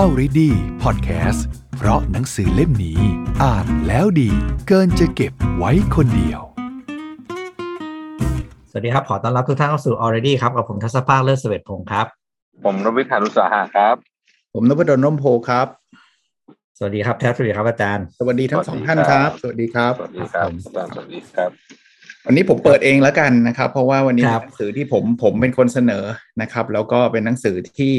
Already Podcast เพราะหนังสือเล่มนี้ อ่านแล้วดี เกินจะเก็บไว้คนเดียว สวัสดีครับ ขอต้อนรับทุกท่านเข้าสู่ Already ครับ กับผมทัศภาคเลิศเสวตพงศ์ครับ ผมรวิทยานุสาหะครับ ผมนพดลร่มโพครับ สวัสดีครับแทบสวัสดีครับอาจารย์ สวัสดีทั้งสองท่านครับ สวัสดีครับ สวัสดีครับอาจารย์สวัสดีครับ วันนี้ผมเปิดเองแล้วกันนะครับ เพราะว่าวันนี้ครับหนังสือที่ผมผมเป็นคนเสนอนะครับ แล้วก็เป็นหนังสือที่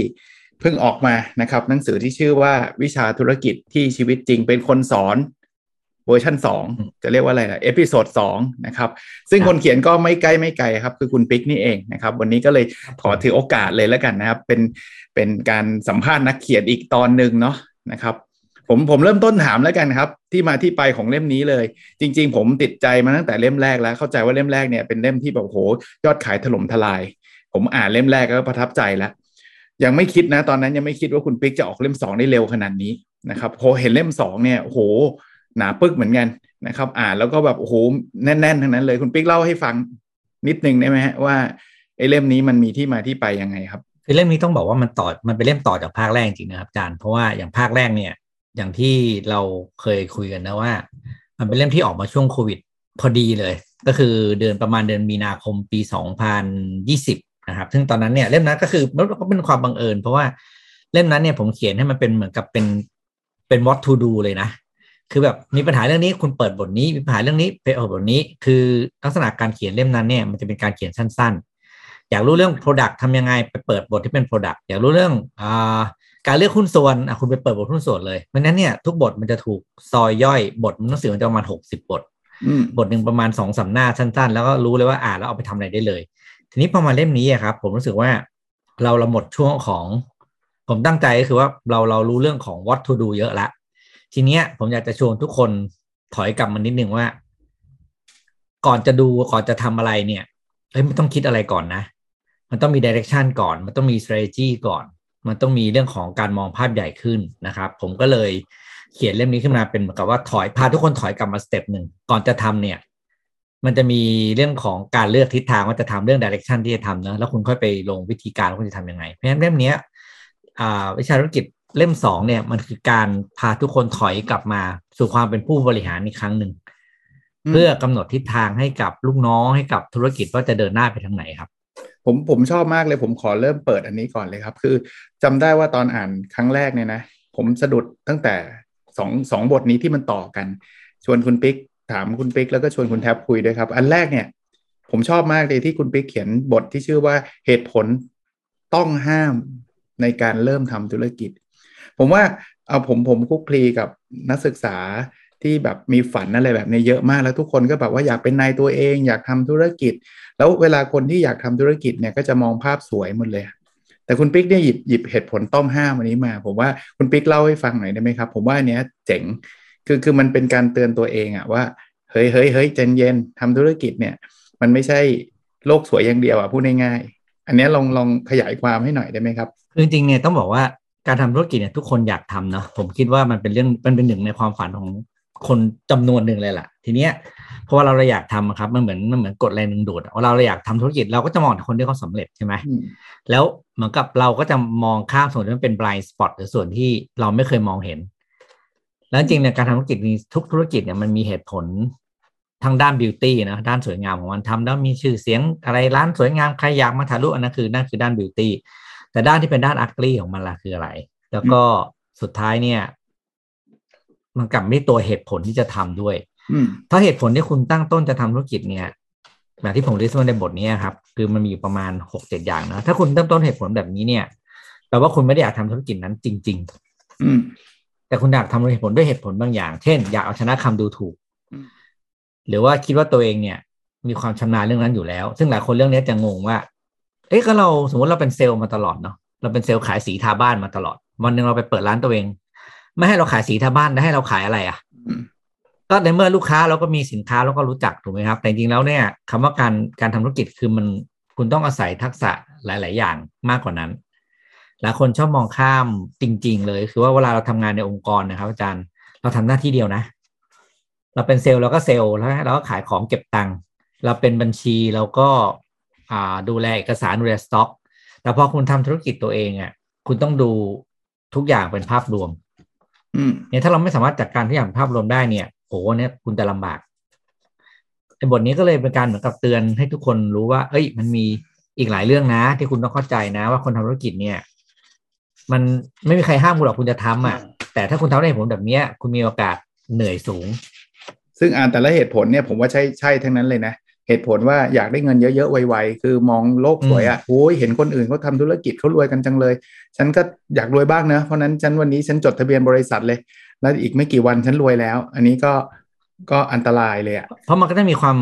เพิ่งออกมานะครับหนังสือที่ชื่อว่าวิชาธุรกิจที่ชีวิตจริงเป็นคนสอนเวอร์ชันสองจะเรียกว่าอะไรล่ะ episode สองนะครับ ซึ่งคนเขียนก็ไม่ใกล้ไม่ไกลครับ คือคุณปิ๊กนี่เองนะครับ วันนี้ก็เลยขอถือโอกาสเลยแล้วกันนะครับ เป็นเป็นการสัมภาษณ์นักเขียนอีกตอนหนึ่งเนาะนะครับ ผมผมเริ่มต้นถามแล้วกันครับ ที่มาที่ไปของเล่มนี้เลย จริง ๆ ผมติดใจมาตั้งแต่เล่มแรกแล้วเข้าใจว่าเล่มแรกเนี่ยเป็นเล่มที่แบบโหยอดขายถล่มทลาย ผมอ่านเล่มแรกก็ประทับใจแล้ว ยังไม่คิดนะตอนนั้นยังไม่คิดว่าคุณปิ๊กจะออกเล่มสองได้เร็วขนาดนี้นะครับพอเห็นเล่มสองเนี่ยโอ้โหหนาปึกเหมือนกันนะครับ อ่านแล้วก็แบบโอ้โหแน่นๆทั้งนั้นเลยคุณปิ๊กเล่าให้ฟังนิดนึงได้ไหมฮะว่าไอ้เล่มนี้มันมีที่มาที่ไปยังไงครับคือเล่มนี้ต้องบอกว่ามันต่อมันเป็นเล่มต่อจากภาคแรกจริงนะครับอาจารย์เพราะว่าอย่างภาคแรกเนี่ย อย่างที่เราเคยคุยกันนะว่า มันเป็นเล่มที่ออกมาช่วงโควิดพอดีเลย ก็คือเดือนประมาณเดือนมีนาคมปี 2020 นะครับ ซึ่งตอนนั้นเนี่ยเล่มนั้นก็คือมันก็เป็นความบังเอิญ เพราะว่าเล่มนั้นเนี่ยผมเขียนให้มันเป็นเหมือนกับเป็นเป็น what to do เลยนะ คือแบบมีปัญหาเรื่องนี้คุณเปิดบทนี้มีปัญหาเรื่องนี้ไปเปิดบทนี้ คือลักษณะการเขียนเล่มนั้นเนี่ยมันจะเป็นการเขียนสั้น ๆ อยากรู้เรื่อง Product ทำยังไงไปเปิดบทที่เป็น Product อยากรู้เรื่องอาการเลือกหุ้นส่วนอะคุณไปเปิดบทหุ้นส่วนเลยเพราะฉะนั้นเนี่ยทุกบทมันจะถูกซอยย่อยบทหนังสือมันจะประมาณหกสิบบทอืมบทหนึ่งประมาณสองสามหน้าสั้น ๆ แล้วก็รู้เลยว่าอ่านแล้วเอาไปทำอะไรได้เลย ทีนี้พอมาเล่มนี้อะครับ ผมรู้สึกว่าเราเราหมดช่วงของ ผมตั้งใจก็คือว่าเราเรารู้เรื่องของ what to do เยอะละทีเนี้ยผมอยากจะชวนทุกคนถอยกลับมานิดนึงว่า ก่อนจะดูก่อนจะทำอะไรเนี่ยเฮ้ยไม่ต้องคิดอะไรก่อนนะ มันต้องมี direction ก่อน มันต้องมี strategy ก่อน มันต้องมีเรื่องของการมองภาพใหญ่ขึ้นนะครับ ผมก็เลยเขียนเล่มนี้ขึ้นมาเป็นเหมือนกับว่าถอยพาทุกคนถอยกลับมา step หนึ่งก่อนจะทำเนี่ย มันจะมีเรื่องของการเลือกทิศทางว่าจะทำเรื่อง direction ที่จะทำเนอะแล้วคุณค่อยไปลงวิธีการว่าคุณจะทำยังไง เพราะฉะนั้นเล่มเนี้ยอ่าวิชาธุรกิจเล่มสองเนี่ยมันคือการพาทุกคนถอยกลับมาสู่ความเป็นผู้บริหารอีกครั้งหนึ่งอืมเพื่อกำหนดทิศทางให้กับลูกน้องให้กับธุรกิจว่าจะเดินหน้าไปทางไหนครับ ผมผมชอบมากเลย ผมขอเริ่มเปิดอันนี้ก่อนเลยครับ คือจำได้ว่าตอนอ่านครั้งแรกเนี่ยนะ ผมสะดุดตั้งแต่สองสองบทนี้ที่มันต่อกัน ชวนคุณปิ๊ก ถามคุณปิ๊กแล้วก็ชวนคุณแท็บคุยด้วยครับ อันแรกเนี่ย ผมชอบมากเลยที่คุณปิ๊กเขียนบทที่ชื่อว่าเหตุผลต้องห้ามในการเริ่มทำธุรกิจ ผมว่าเอาผมผมคุกคลีกับนักศึกษาที่แบบมีฝันอะไรแบบนี้เยอะมากแล้วทุกคนก็แบบว่าอยากเป็นนายตัวเอง อยากทำธุรกิจ แล้วเวลาคนที่อยากทำธุรกิจเนี่ยก็จะมองภาพสวยหมดเลย แต่คุณปิ๊กเนี่ยหยิบหยิบเหตุผลต้องห้ามอันนี้มา ผมว่าคุณปิ๊กเล่าให้ฟังหน่อยได้ไหมครับ ผมว่าอันเนี้ยเจ๋ง คือคือมันเป็นการเตือนตัวเองอะว่าเฮ้ยเฮ้ยเฮ้ยใจเย็นทำธุรกิจเนี่ย มันไม่ใช่โลกสวยอย่างเดียวอะพูดง่ายๆอันเนี้ยลองลองขยายความให้หน่อยได้ไหมครับคือจริงๆเนี่ยต้องบอกว่าการทำธุรกิจเนี่ยทุกคนอยากทำเนาะผมคิดว่ามันเป็นเรื่องมันเป็นหนึ่งในความฝันของคนจำนวนหนึ่งเลยล่ะ ทีเนี้ยเพราะว่าเราเราอยากทำอะครับมันเหมือนมันเหมือนกฎแรงดึงดูดอะว่าเราเราอยากทำธุรกิจเราก็จะมองแต่คนที่เขาสำเร็จใช่ไหมอืมแล้วเหมือนกับเราก็จะมองข้ามส่วนที่มันเป็น blind spot หรือส่วนที่เราไม่เคยมองเห็น แล้วจริงๆในยการทำธุรกิจมีทุกธุรกิจเนี่ยมันมีเหตุผลทางด้านบิวตี้นะด้านสวยงามของมันทำแล้วมีชื่อเสียงอะไรร้านสวยงามใครอยากมาถ่ายรูปอันนั้นคือนั่นคือด้านบิวตี้แต่ด้านที่เป็นด้านอักลี่ของมันล่ะคืออะไร แล้วก็สุดท้ายเนี่ย มันกลับไม่ตัวเหตุผลที่จะทำด้วยอืมถ้าเหตุผลที่คุณตั้งต้นจะทำธุรกิจเนี่ยแบบที่ผมลิสต์มาในบทนี้ครับ คือมันมีอยู่ประมาณหกเจ็ดอย่างนะถ้าคุณเริ่มต้นเหตุผลแบบนี้เนี่ยแปลว่าคุณไม่ได้อยากทำธุรกิจนั้นจริงอืมๆ แต่คุณอยากทำเหตุผลด้วยเหตุผลบางอย่าง เช่น อยากเอาชนะคำดูถูกอืมหรือว่าคิดว่าตัวเองเนี่ย มีความชำนาญเรื่องนั้นอยู่แล้ว ซึ่งหลายคนเรื่องนี้จะงงว่า เอ๊ะก็เราสมมติเราเป็นเซลล์มาตลอดเนาะเราเป็นเซลล์ขายสีทาบ้านมาตลอด วันหนึ่งเราไปเปิดร้านตัวเอง ไม่ให้เราขายสีทาบ้านแล้วให้เราขายอะไรอะอืมก็ในเมื่อลูกค้าเราก็มีสินค้าเราก็รู้จักถูกไหมครับ แต่จริงๆแล้วเนี่ยคำว่าการการทำธุรกิจคือมันคุณต้องอาศัยทักษะหลาย ๆ อย่างมากกว่านั้น หลายคนชอบมองข้ามจริง ๆ เลย คือว่าเวลาเราทำงานในองค์กรนะครับ อาจารย์เราทำหน้าที่เดียวนะ เราเป็นเซลล์เราก็เซลล์แล้วเราก็ขายของเก็บตังค์เราเป็นบัญชีเราก็อ่าดูแลเอกสารดูแลสต็อก แต่พอคุณทำธุรกิจตัวเองอะคุณต้องดูทุกอย่างเป็นภาพรวมอืมเนี่ยถ้าเราไม่สามารถจัดการทุกอย่างเป็นภาพรวมได้เนี่ยโอ้เนี่ยคุณจะลำบากไอ้บทนี้ก็เลยเป็นการเหมือนกับเตือนให้ทุกคนรู้ว่า เอ้ย มันมีอีกหลายเรื่องนะ ที่คุณต้องเข้าใจนะ ว่าคนทำธุรกิจเนี่ย มันไม่มีใครห้ามคุณหรอกคุณจะทำอะ แต่ถ้าคุณทำได้ผลแบบเนี้ย คุณมีโอกาสเหนื่อยสูง ซึ่งอ่านแต่ละเหตุผลเนี่ยผมว่าใช่ใช่ทั้งนั้นเลยนะเหตุผลว่าอยากได้เงินเยอะๆไวๆคือมองโลกสวยอะ่ะโอ้ยเห็นคนอื่นเขาทำธุรกิจเขารวยกันจังเลย ฉันก็อยากรวยบ้างเนะเพราะนั้นฉันวันนี้ฉันจดทะเบียนบริษัทเลย แล้วอีกไม่กี่วันฉันรวยแล้ว อันนี้ก็ก็อันตรายเลยอะ่ะเพราะมันก็จะมีความ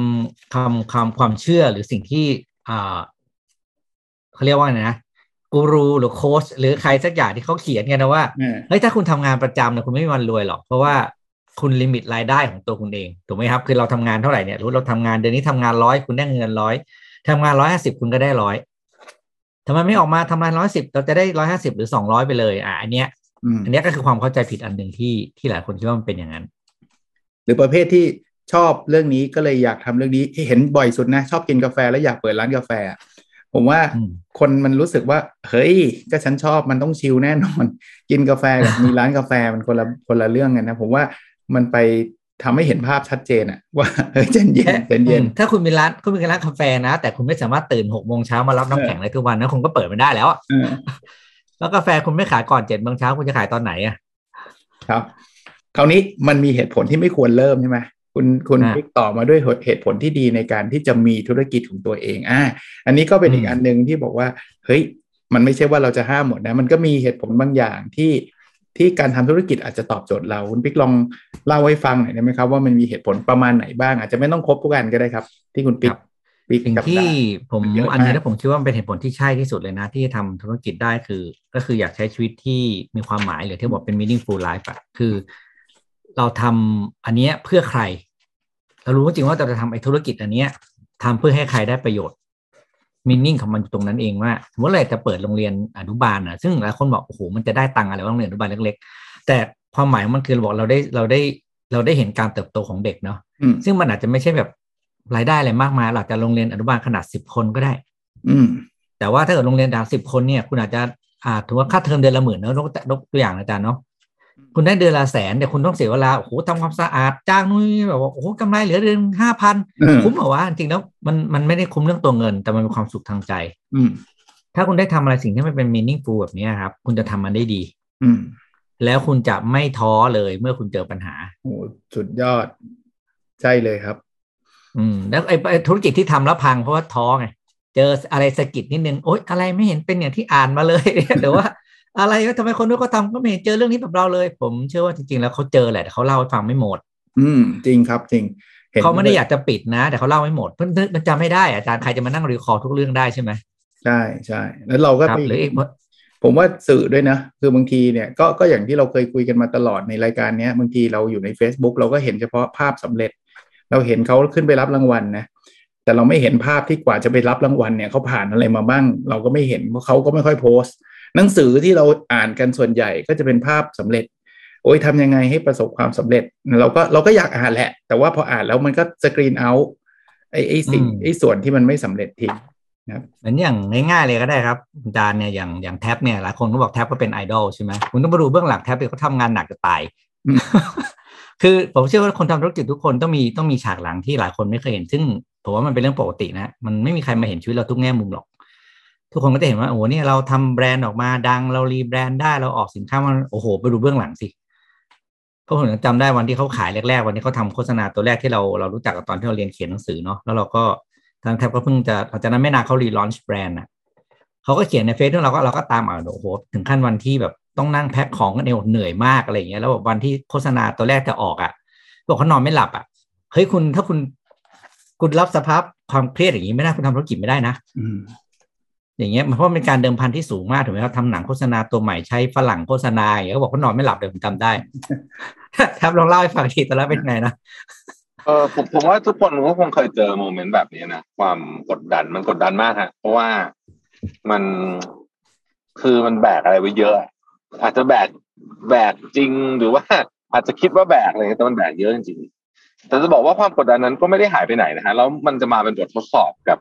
ความความความเชื่อหรือสิ่งที่อ่าเขาเรียกว่าไงนะ กูรูหรือโค้ชหรือใครสักอย่างที่เขาเขียนกันนะว่าอืมเฮ้ยถ้าคุณทำงานประจำเนี่ยคุณไม่มีวันรวยหรอก เพราะว่าคุณลิมิตรายได้ของตัวคุณเองถูกไหมครับคือเราทำงานเท่าไหร่เนี่ยรู้เราทำงานเดือนนี้ทำงานร้อยคุณได้เงินร้อยทำงานร้อยห้าสิบคุณก็ได้ร้อยทำไมไม่ออกมาทำงานร้อยสิบเราจะได้ร้อยห้าสิบหรือสองร้อยไปเลยอะอันเนี้ยอืมอันเนี้ยก็คือความเข้าใจผิดอันหนึ่งที่ที่หลายคนคิดว่ามันเป็นอย่างนั้น หรือประเภทที่ชอบเรื่องนี้ก็เลยอยากทำเรื่องนี้เห็นบ่อยสุดนะ ชอบกินกาแฟแล้วอยากเปิดร้านกาแฟอะ ผมว่าอืมคนมันรู้สึกว่า เฮ้ย ก็ฉันชอบมันต้องชิลแน่นอน กินกาแฟกับมีร้านกาแฟมันคนละคนละเรื่องกันนะ ผมว่ามันไปทำให้เห็นภาพชัดเจนอะว่าเฮ้ยเจนเย็นเจนเย็นอืมถ้าคุณมีร้านคุณมีร้านกาแฟนะ แต่คุณไม่สามารถตื่นหกโมงเช้ามารับน้ำแข็งได้ทุกวันนะคุณก็เปิดไม่ได้แล้วอะเออแล้วกาแฟคุณไม่ขายก่อนเจ็ดโมงเช้าคุณจะขายตอนไหนอะครับ คราวนี้มันมีเหตุผลที่ไม่ควรเริ่มใช่ไหม คุณคุณอะพิกต่อมาด้วยเหตุผลที่ดีในการที่จะมีธุรกิจของตัวเองอ่าอันนี้ก็เป็นอีกอืมอันหนึ่งที่บอกว่า เฮ้ย มันไม่ใช่ว่าเราจะห้ามหมดนะ มันก็มีเหตุผลบางอย่างที่ที่การทำธุรกิจอาจจะตอบโจทย์เรา คุณพิกลองเล่าให้ฟังหน่อยได้ไหมครับ ว่ามันมีเหตุผลประมาณไหนบ้าง อาจจะไม่ต้องครบทุกอันก็ได้ครับ ที่คุณปิ๊กปิ๊กสิ่งจำที่ได้ผมมันเยอะมากอันนี้นะผมคิดว่ามันเป็นเหตุผลที่ใช่ที่สุดเลยนะ ที่จะทำธุรกิจได้คือ ก็คืออยากใช้ชีวิตที่มีความหมายหรือที่บอกเป็น meaningful life อะคือ เราทำอันเนี้ยเพื่อใคร เรารู้จริงว่าเราจะทำไอ้ธุรกิจอันเนี้ยทำเพื่อให้ใครได้ประโยชน์ meaning ของมันอยู่ตรงนั้นเองว่าสมมติเราจะเปิดโรงเรียนอนุบาลนะซึ่งหลายคนบอกโอ้โหมันจะได้ตังค์อะไรว่าโรงเรียนอนุบาลเล็กๆ แต่ความหมายของมันคือเราบอกเราได้เราได้เราได้เห็นการเติบโตของเด็กเนาะอืมซึ่งมันอาจจะไม่ใช่แบบรายได้อะไรมากมายหรอกแต่โรงเรียนอนุบาลขนาดสิบคนก็ได้ อืมแต่ว่าถ้าเกิดโรงเรียนดาวสิบคนเนี่ย คุณอาจจะอ่าถือว่าค่าเทอมเดือนละหมื่นเนอะยกยกตัวอย่างนะอาจารย์เนาะ คุณได้เดือนละแสนแต่คุณต้องเสียเวลาโอ้โหทำความสะอาดจ้างนู่นนี่แบบว่าโอ้โหกำไรเหลือเดือนห้าพันอืมคุ้มเหรอวะจริงๆแล้วมันมันไม่ได้คุ้มเรื่องตัวเงิน แต่มันเป็นความสุขทางใจ อืมถ้าคุณได้ทำอะไรสิ่งที่มันเป็น meaningful แบบเนี้ยครับ คุณจะทำมันได้ดี อืมแล้วคุณจะไม่ท้อเลยเมื่อคุณเจอปัญหาโอ้สุดยอด ใช่เลยครับ อืม แล้วไอ้ไอ้ธุรกิจที่ทำแล้วพังเพราะว่าท้อไงเจออะไรสะกิดนิดนึงโอ๊ยอะไรไม่เห็นเป็นอย่างที่อ่านมาเลยหรือว่า อะไรก็ทำไมคนนู้นก็ทำก็ไม่เห็นเจอเรื่องนี้แบบเราเลย ผมเชื่อว่าจริงๆ แล้วเขาเจอแหละแต่เขาเล่าให้ฟังไม่หมด อืม จริงครับจริงห็นเขาไม่ได้อยากจะปิดนะ แต่เขาเล่าไม่หมดเพื่อนมันจำไม่ได้อาจารย์ใครจะมานั่งรีคอร์ทุกเรื่องได้ใช่ไหมใช่ใช่แล้วเราก็ครับไปหรืออีกผมว่าสื่อด้วยนะ คือบางทีเนี่ยก็ก็อย่างที่เราเคยคุยกันมาตลอดในรายการเนี้ยบางทีเราอยู่ใน Facebook เราก็เห็นเฉพาะภาพสำเร็จ เราเห็นเขาขึ้นไปรับรางวัลนะแต่เราไม่เห็นภาพที่กว่าจะไปรับรางวัลเนี่ยเขาผ่านอะไรมาบ้าง เราก็ไม่เห็นเพราะเขาก็ไม่ค่อยโพสต์ หนังสือที่เราอ่านกันส่วนใหญ่ก็จะเป็นภาพสำเร็จ โอ้ยทำยังไงให้ประสบความสำเร็จ เราก็เราก็อยากอ่านแหละ แต่ว่าพออ่านแล้วมันก็สกรีนเอาไอ้ไอ้สิ่งอืมไอ้ส่วนที่มันไม่สำเร็จทิ้งนะครับเหมือนอย่างง่ายๆเลยก็ได้ครับอาจารย์เนี่ยอย่างอย่างแท็ปเนี่ยหลายคนก็บอกแท็ปก็เป็นไอดอลใช่ไหมคุณต้องมาดูเบื้องหลังแท็ปเนี่ยเขาทำงานหนักจะตายอืมคือผมเชื่อว่าคนทำธุรกิจทุกคนต้องมีต้องมีฉากหลังที่หลายคนไม่เคยเห็น ซึ่งผมว่ามันเป็นเรื่องปกตินะ มันไม่มีใครมาเห็นชีวิตเราทุกแง่มุมหรอก ทุกคนก็จะเห็นว่าโอ้โหเนี่ยเราทำแบรนด์ออกมาดังเรารีแบรนด์ได้เราออกสินค้ามันโอ้โห ไปดูเบื้องหลังสิเพราะผมยังจำได้วันที่เขาขายแรกๆ วันที่เขาทำโฆษณาตัวแรกที่เราเรารู้จักกับตอนที่เราเรียนเขียนหนังสือเนาะแล้วเราก็ทางแท็บก็เพิ่งจะหลังจากนั้นไม่นานเขารีลอนช์แบรนด์อะเขาก็เขียนในเฟซด้วยเราก็เราก็ตามอ่านโอ้โหถึงขั้นวันที่แบบต้องนั่งแพ็คของกันเองเหนื่อยมากอะไรอย่างเงี้ยแล้ววันที่โฆษณาตัวแรกจะออกอะบอกเขานอนไม่หลับอะเฮ้ยคุณถ้าคุณคุณรับสภาพความเครียดอย่างนี้ไม่ได้คุณทำธุรกิจไม่ได้นะ อย่างเงี้ยมันเพราะมันเป็นการเดิมพันที่สูงมากถูกไหมครับทำหนังโฆษณาตัวใหม่ใช้ฝรั่งโฆษณาอย่างเงี้ยเขาบอกเขานอนไม่หลับเลยผมจำได้ครับลองเล่าให้ฟังทีตอนแรกเป็นไงนะเออผมผมว่าทุกคนก็คงเคยเจอโมเมนต์แบบนี้นะความกดดันมันกดดันมากฮะเพราะว่ามันคือมันแบกอะไรไว้เยอะ อาจจะแบกแบกจริงหรือว่าอาจจะคิดว่าแบกอะไรแต่มันแบกเยอะจริงแต่จะบอกว่าความกดดันนั้นก็ไม่ได้หายไปไหนนะฮะแล้วมันจะมาเป็นบททดสอบกับ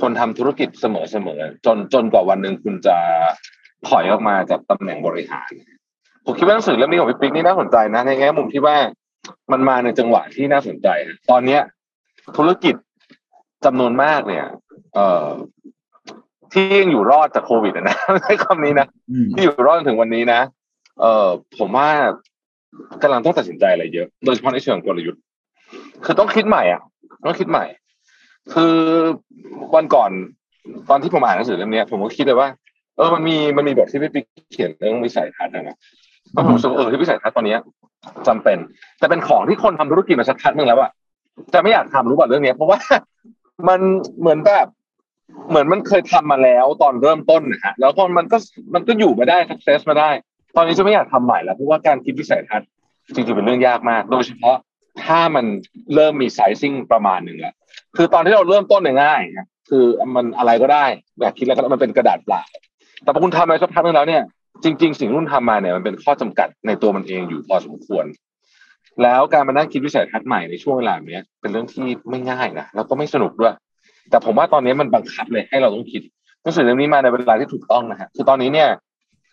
คนทำธุรกิจเสมอๆจนจนกว่าวันหนึ่งคุณจะถอยออกมาจากตำแหน่งบริหาร ผมคิดว่าหนังสือเล่มนี้ของพี่ปิ๊กนี่น่าสนใจนะในแง่มุมที่ว่ามันมาในจังหวะที่น่าสนใจ ตอนเนี้ย ธุรกิจจำนวนมากเนี่ย เอ่อที่ยังอยู่รอดจากโควิดอะนะไม่ใช่คำนี้นะอืมที่อยู่รอดจนถึงวันนี้นะเออผมว่ากำลังต้องตัดสินใจอะไรเยอะโดยเฉพาะในเชิงกลยุทธ์ คือต้องคิดใหม่อะต้องคิดใหม่ คือวันก่อนตอนที่ผมอ่านหนังสือเล่มเนี้ยผมก็คิดเลยว่า เออมันมีมันมีบทที่พี่ปิ๊กเขียนเรื่องวิสัยทัศน์นะแล้วผมรู้สึกเออที่วิสัยทัศน์ตอนนี้ยจำเป็น แต่เป็นของที่คนทำธุรกิจมาสักพักหนึ่งแล้วอะจะไม่อยากทำรู้ป่ะเรื่องนี้เพราะว่ามันเหมือนแบบเหมือนมันเคยทำมาแล้วตอนเริ่มต้นนะฮะแล้วก็มันก็มันก็อยู่มาได้ success มาได้ ตอนนี้จะไม่อยากทำใหม่แล้วเพราะว่าการคิดวิสัยทัศน์จริงๆเป็นเรื่องยากมาก โดยเฉพาะถ้ามันเริ่มมีไซซิ่งประมาณหนึ่งแล้ว คือตอนที่เราเริ่มต้นเนี่ยง่ายนะคือมันอะไรก็ได้อยากคิดแล้วก็มันเป็นกระดาษเปล่าแต่พอคุณทำไปสักพักนึงแล้วเนี่ยจริง ๆ สิ่งที่คุณทำมาเนี่ยมันเป็นข้อจำกัดในตัวมันเองอยู่พอสมควร แล้วการมานั่งคิดวิสัยทัศน์ใหม่ในช่วงเวลาเนี้ยเป็นเรื่องที่ไม่ง่ายนะแล้วก็ไม่สนุกด้วย แต่ผมว่าตอนนี้มันบังคับเลยให้เราต้องคิดหนังสือเล่มนี้มาในเวลาที่ถูกต้องนะฮะคือตอนนี้เนี่ย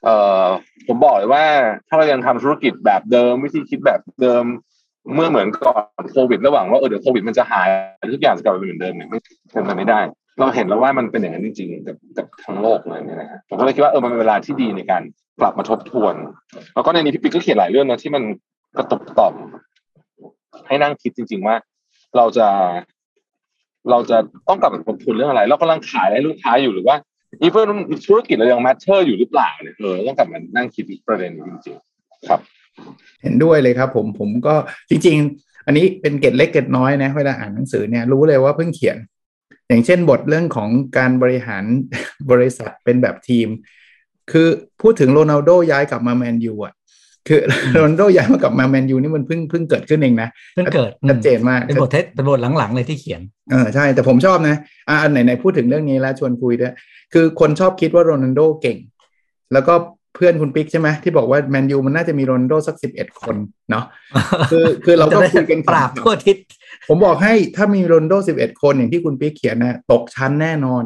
เอ่อผมบอกเลยว่าถ้าเรายังทำธุรกิจแบบเดิม วิธีคิดแบบเดิม เมื่อเหมือนก่อนโควิดระหว่างว่าเออเดี๋ยวโควิดมันจะหายทุกอย่างจะกลับไปเป็นเหมือนเดิมเนี่ยไม่เป็นไปไม่ได้ เราเห็นแล้วว่ามันเป็นอย่างนั้นจริงๆกับกับทั้งโลกเลยเนี่ยนะฮะผมก็เลยคิดว่าเออมันเป็นเวลาที่ดีในการกลับมาทบทวน แล้วก็ในนี้พี่ปิ๊กก็เขียนหลายเรื่องนะที่มันกระตุกต่อมให้นั่งคิดจริง ๆว่า เราจะ เราจะต้องกลับมาทบทวนเรื่องอะไร เรากำลังขายให้ลูกค้าอยู่หรือว่าอีเพื่อนธุรกิจเรายัง matter อยู่หรือเปล่าเนี่ยเออต้องกลับมานั่งคิดประเด็นนี้จริง ๆ ครับ เห็นด้วยเลยครับ ผมผมก็จริง ๆ อันนี้เป็นเกร็ดเล็กเกร็ดน้อยนะเวลาอ่านหนังสือเนี่ยรู้เลยว่าเพิ่งเขียน อย่างเช่นบทเรื่องของการบริหารบริษัทเป็นแบบทีม คือพูดถึงโรนัลโดย้ายกลับมาแมนยูอะคือโรนัลโดย้ายมากลับมาแมนยูนี่มันเพิ่งเพิ่งเกิดขึ้นเองนะเพิ่งเกิดชัดเจนมากเป็นบทเทสเป็นบทหลังๆเลยที่เขียนเออใช่แต่ผมชอบนะอ่าอันไหนไหนพูดถึงเรื่องนี้แล้วชวนคุยด้วยคือคนชอบคิดว่าโรนัลโดเก่ง แล้วก็เพื่อนคุณปิ๊กใช่ไหมที่บอกว่าแมนยูมันน่าจะมีโรนัลโดสักสิบเอ็ดคนเนาะคือคือเราก็คุยกันปราบทั่วทิศผมบอกให้ถ้ามีโรนัลโดสิบเอ็ดคนอย่างที่คุณปิ๊กเขียนนะตกชั้นแน่นอน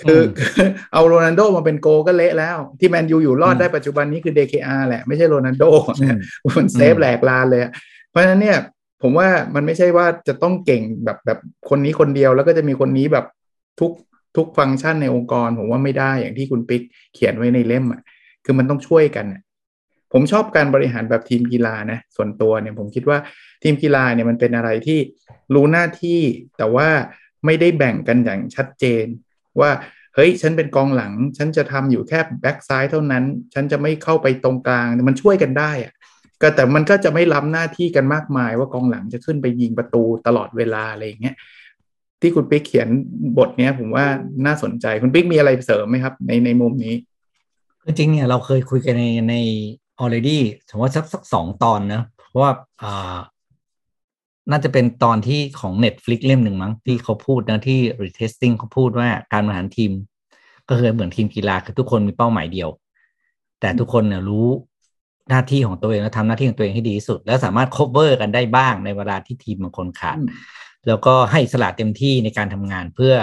คือคือเอาโรนัลโดมาเป็นโกก็เละแล้ว ที่แมนยูอยู่รอดได้ปัจจุบันนี้คือ DKR แหละไม่ใช่โรนัลโดนะมันเซฟแหลกลานเลยอะเพราะฉะนั้นเนี่ยผมว่ามันไม่ใช่ว่าจะต้องเก่งแบบแบบคนนี้คนเดียวแล้วก็จะมีคนนี้แบบทุกทุกฟังก์ชันในองค์กร ผมว่าไม่ได้อย่างที่คุณปิ๊กเขียนไว้ในเล่มอะ คือมันต้องช่วยกันผมชอบการบริหารแบบทีมกีฬานะส่วนตัวเนี่ยผมคิดว่าทีมกีฬาเนี่ยมันเป็นอะไรที่รู้หน้าที่แต่ว่าไม่ได้แบ่งกันอย่างชัดเจน ว่าเฮ้ยฉันเป็นกองหลัง ฉันจะทำอยู่แค่แบ็กซ้ายเท่านั้น ฉันจะไม่เข้าไปตรงกลางมันช่วยกันได้อะก็แต่มันก็จะไม่ล้ำหน้าที่กันมากมาย ว่ากองหลังจะขึ้นไปยิงประตูตลอดเวลาอะไรอย่างเงี้ยที่คุณปิ๊กเขียนบทเนี้ยผมว่าน่าสนใจคุณปิ๊กมีอะไรเสริมไหมครับ ในในมุมนี้ จริงๆเนี่ยเราเคยคุยกันในใน already สมมติว่าสักสักสองตอนนะเพราะว่าอ่าน่าจะเป็นตอนที่ของ Netflix เล่มหนึ่งมั้งที่เขาพูดนะที่ retesting เขาพูดว่าการบริหารทีม ก็คือเหมือนทีมกีฬาคือทุกคนมีเป้าหมายเดียว แต่ทุกคนเนี่ยรู้หน้าที่ของตัวเองและทำหน้าที่ของตัวเองให้ดีที่สุด แล้วสามารถ cover กันได้บ้างในเวลาที่ทีมบางคนขาดอืมแล้วก็ให้อิสระเต็มที่ในการทำงานเพื่อ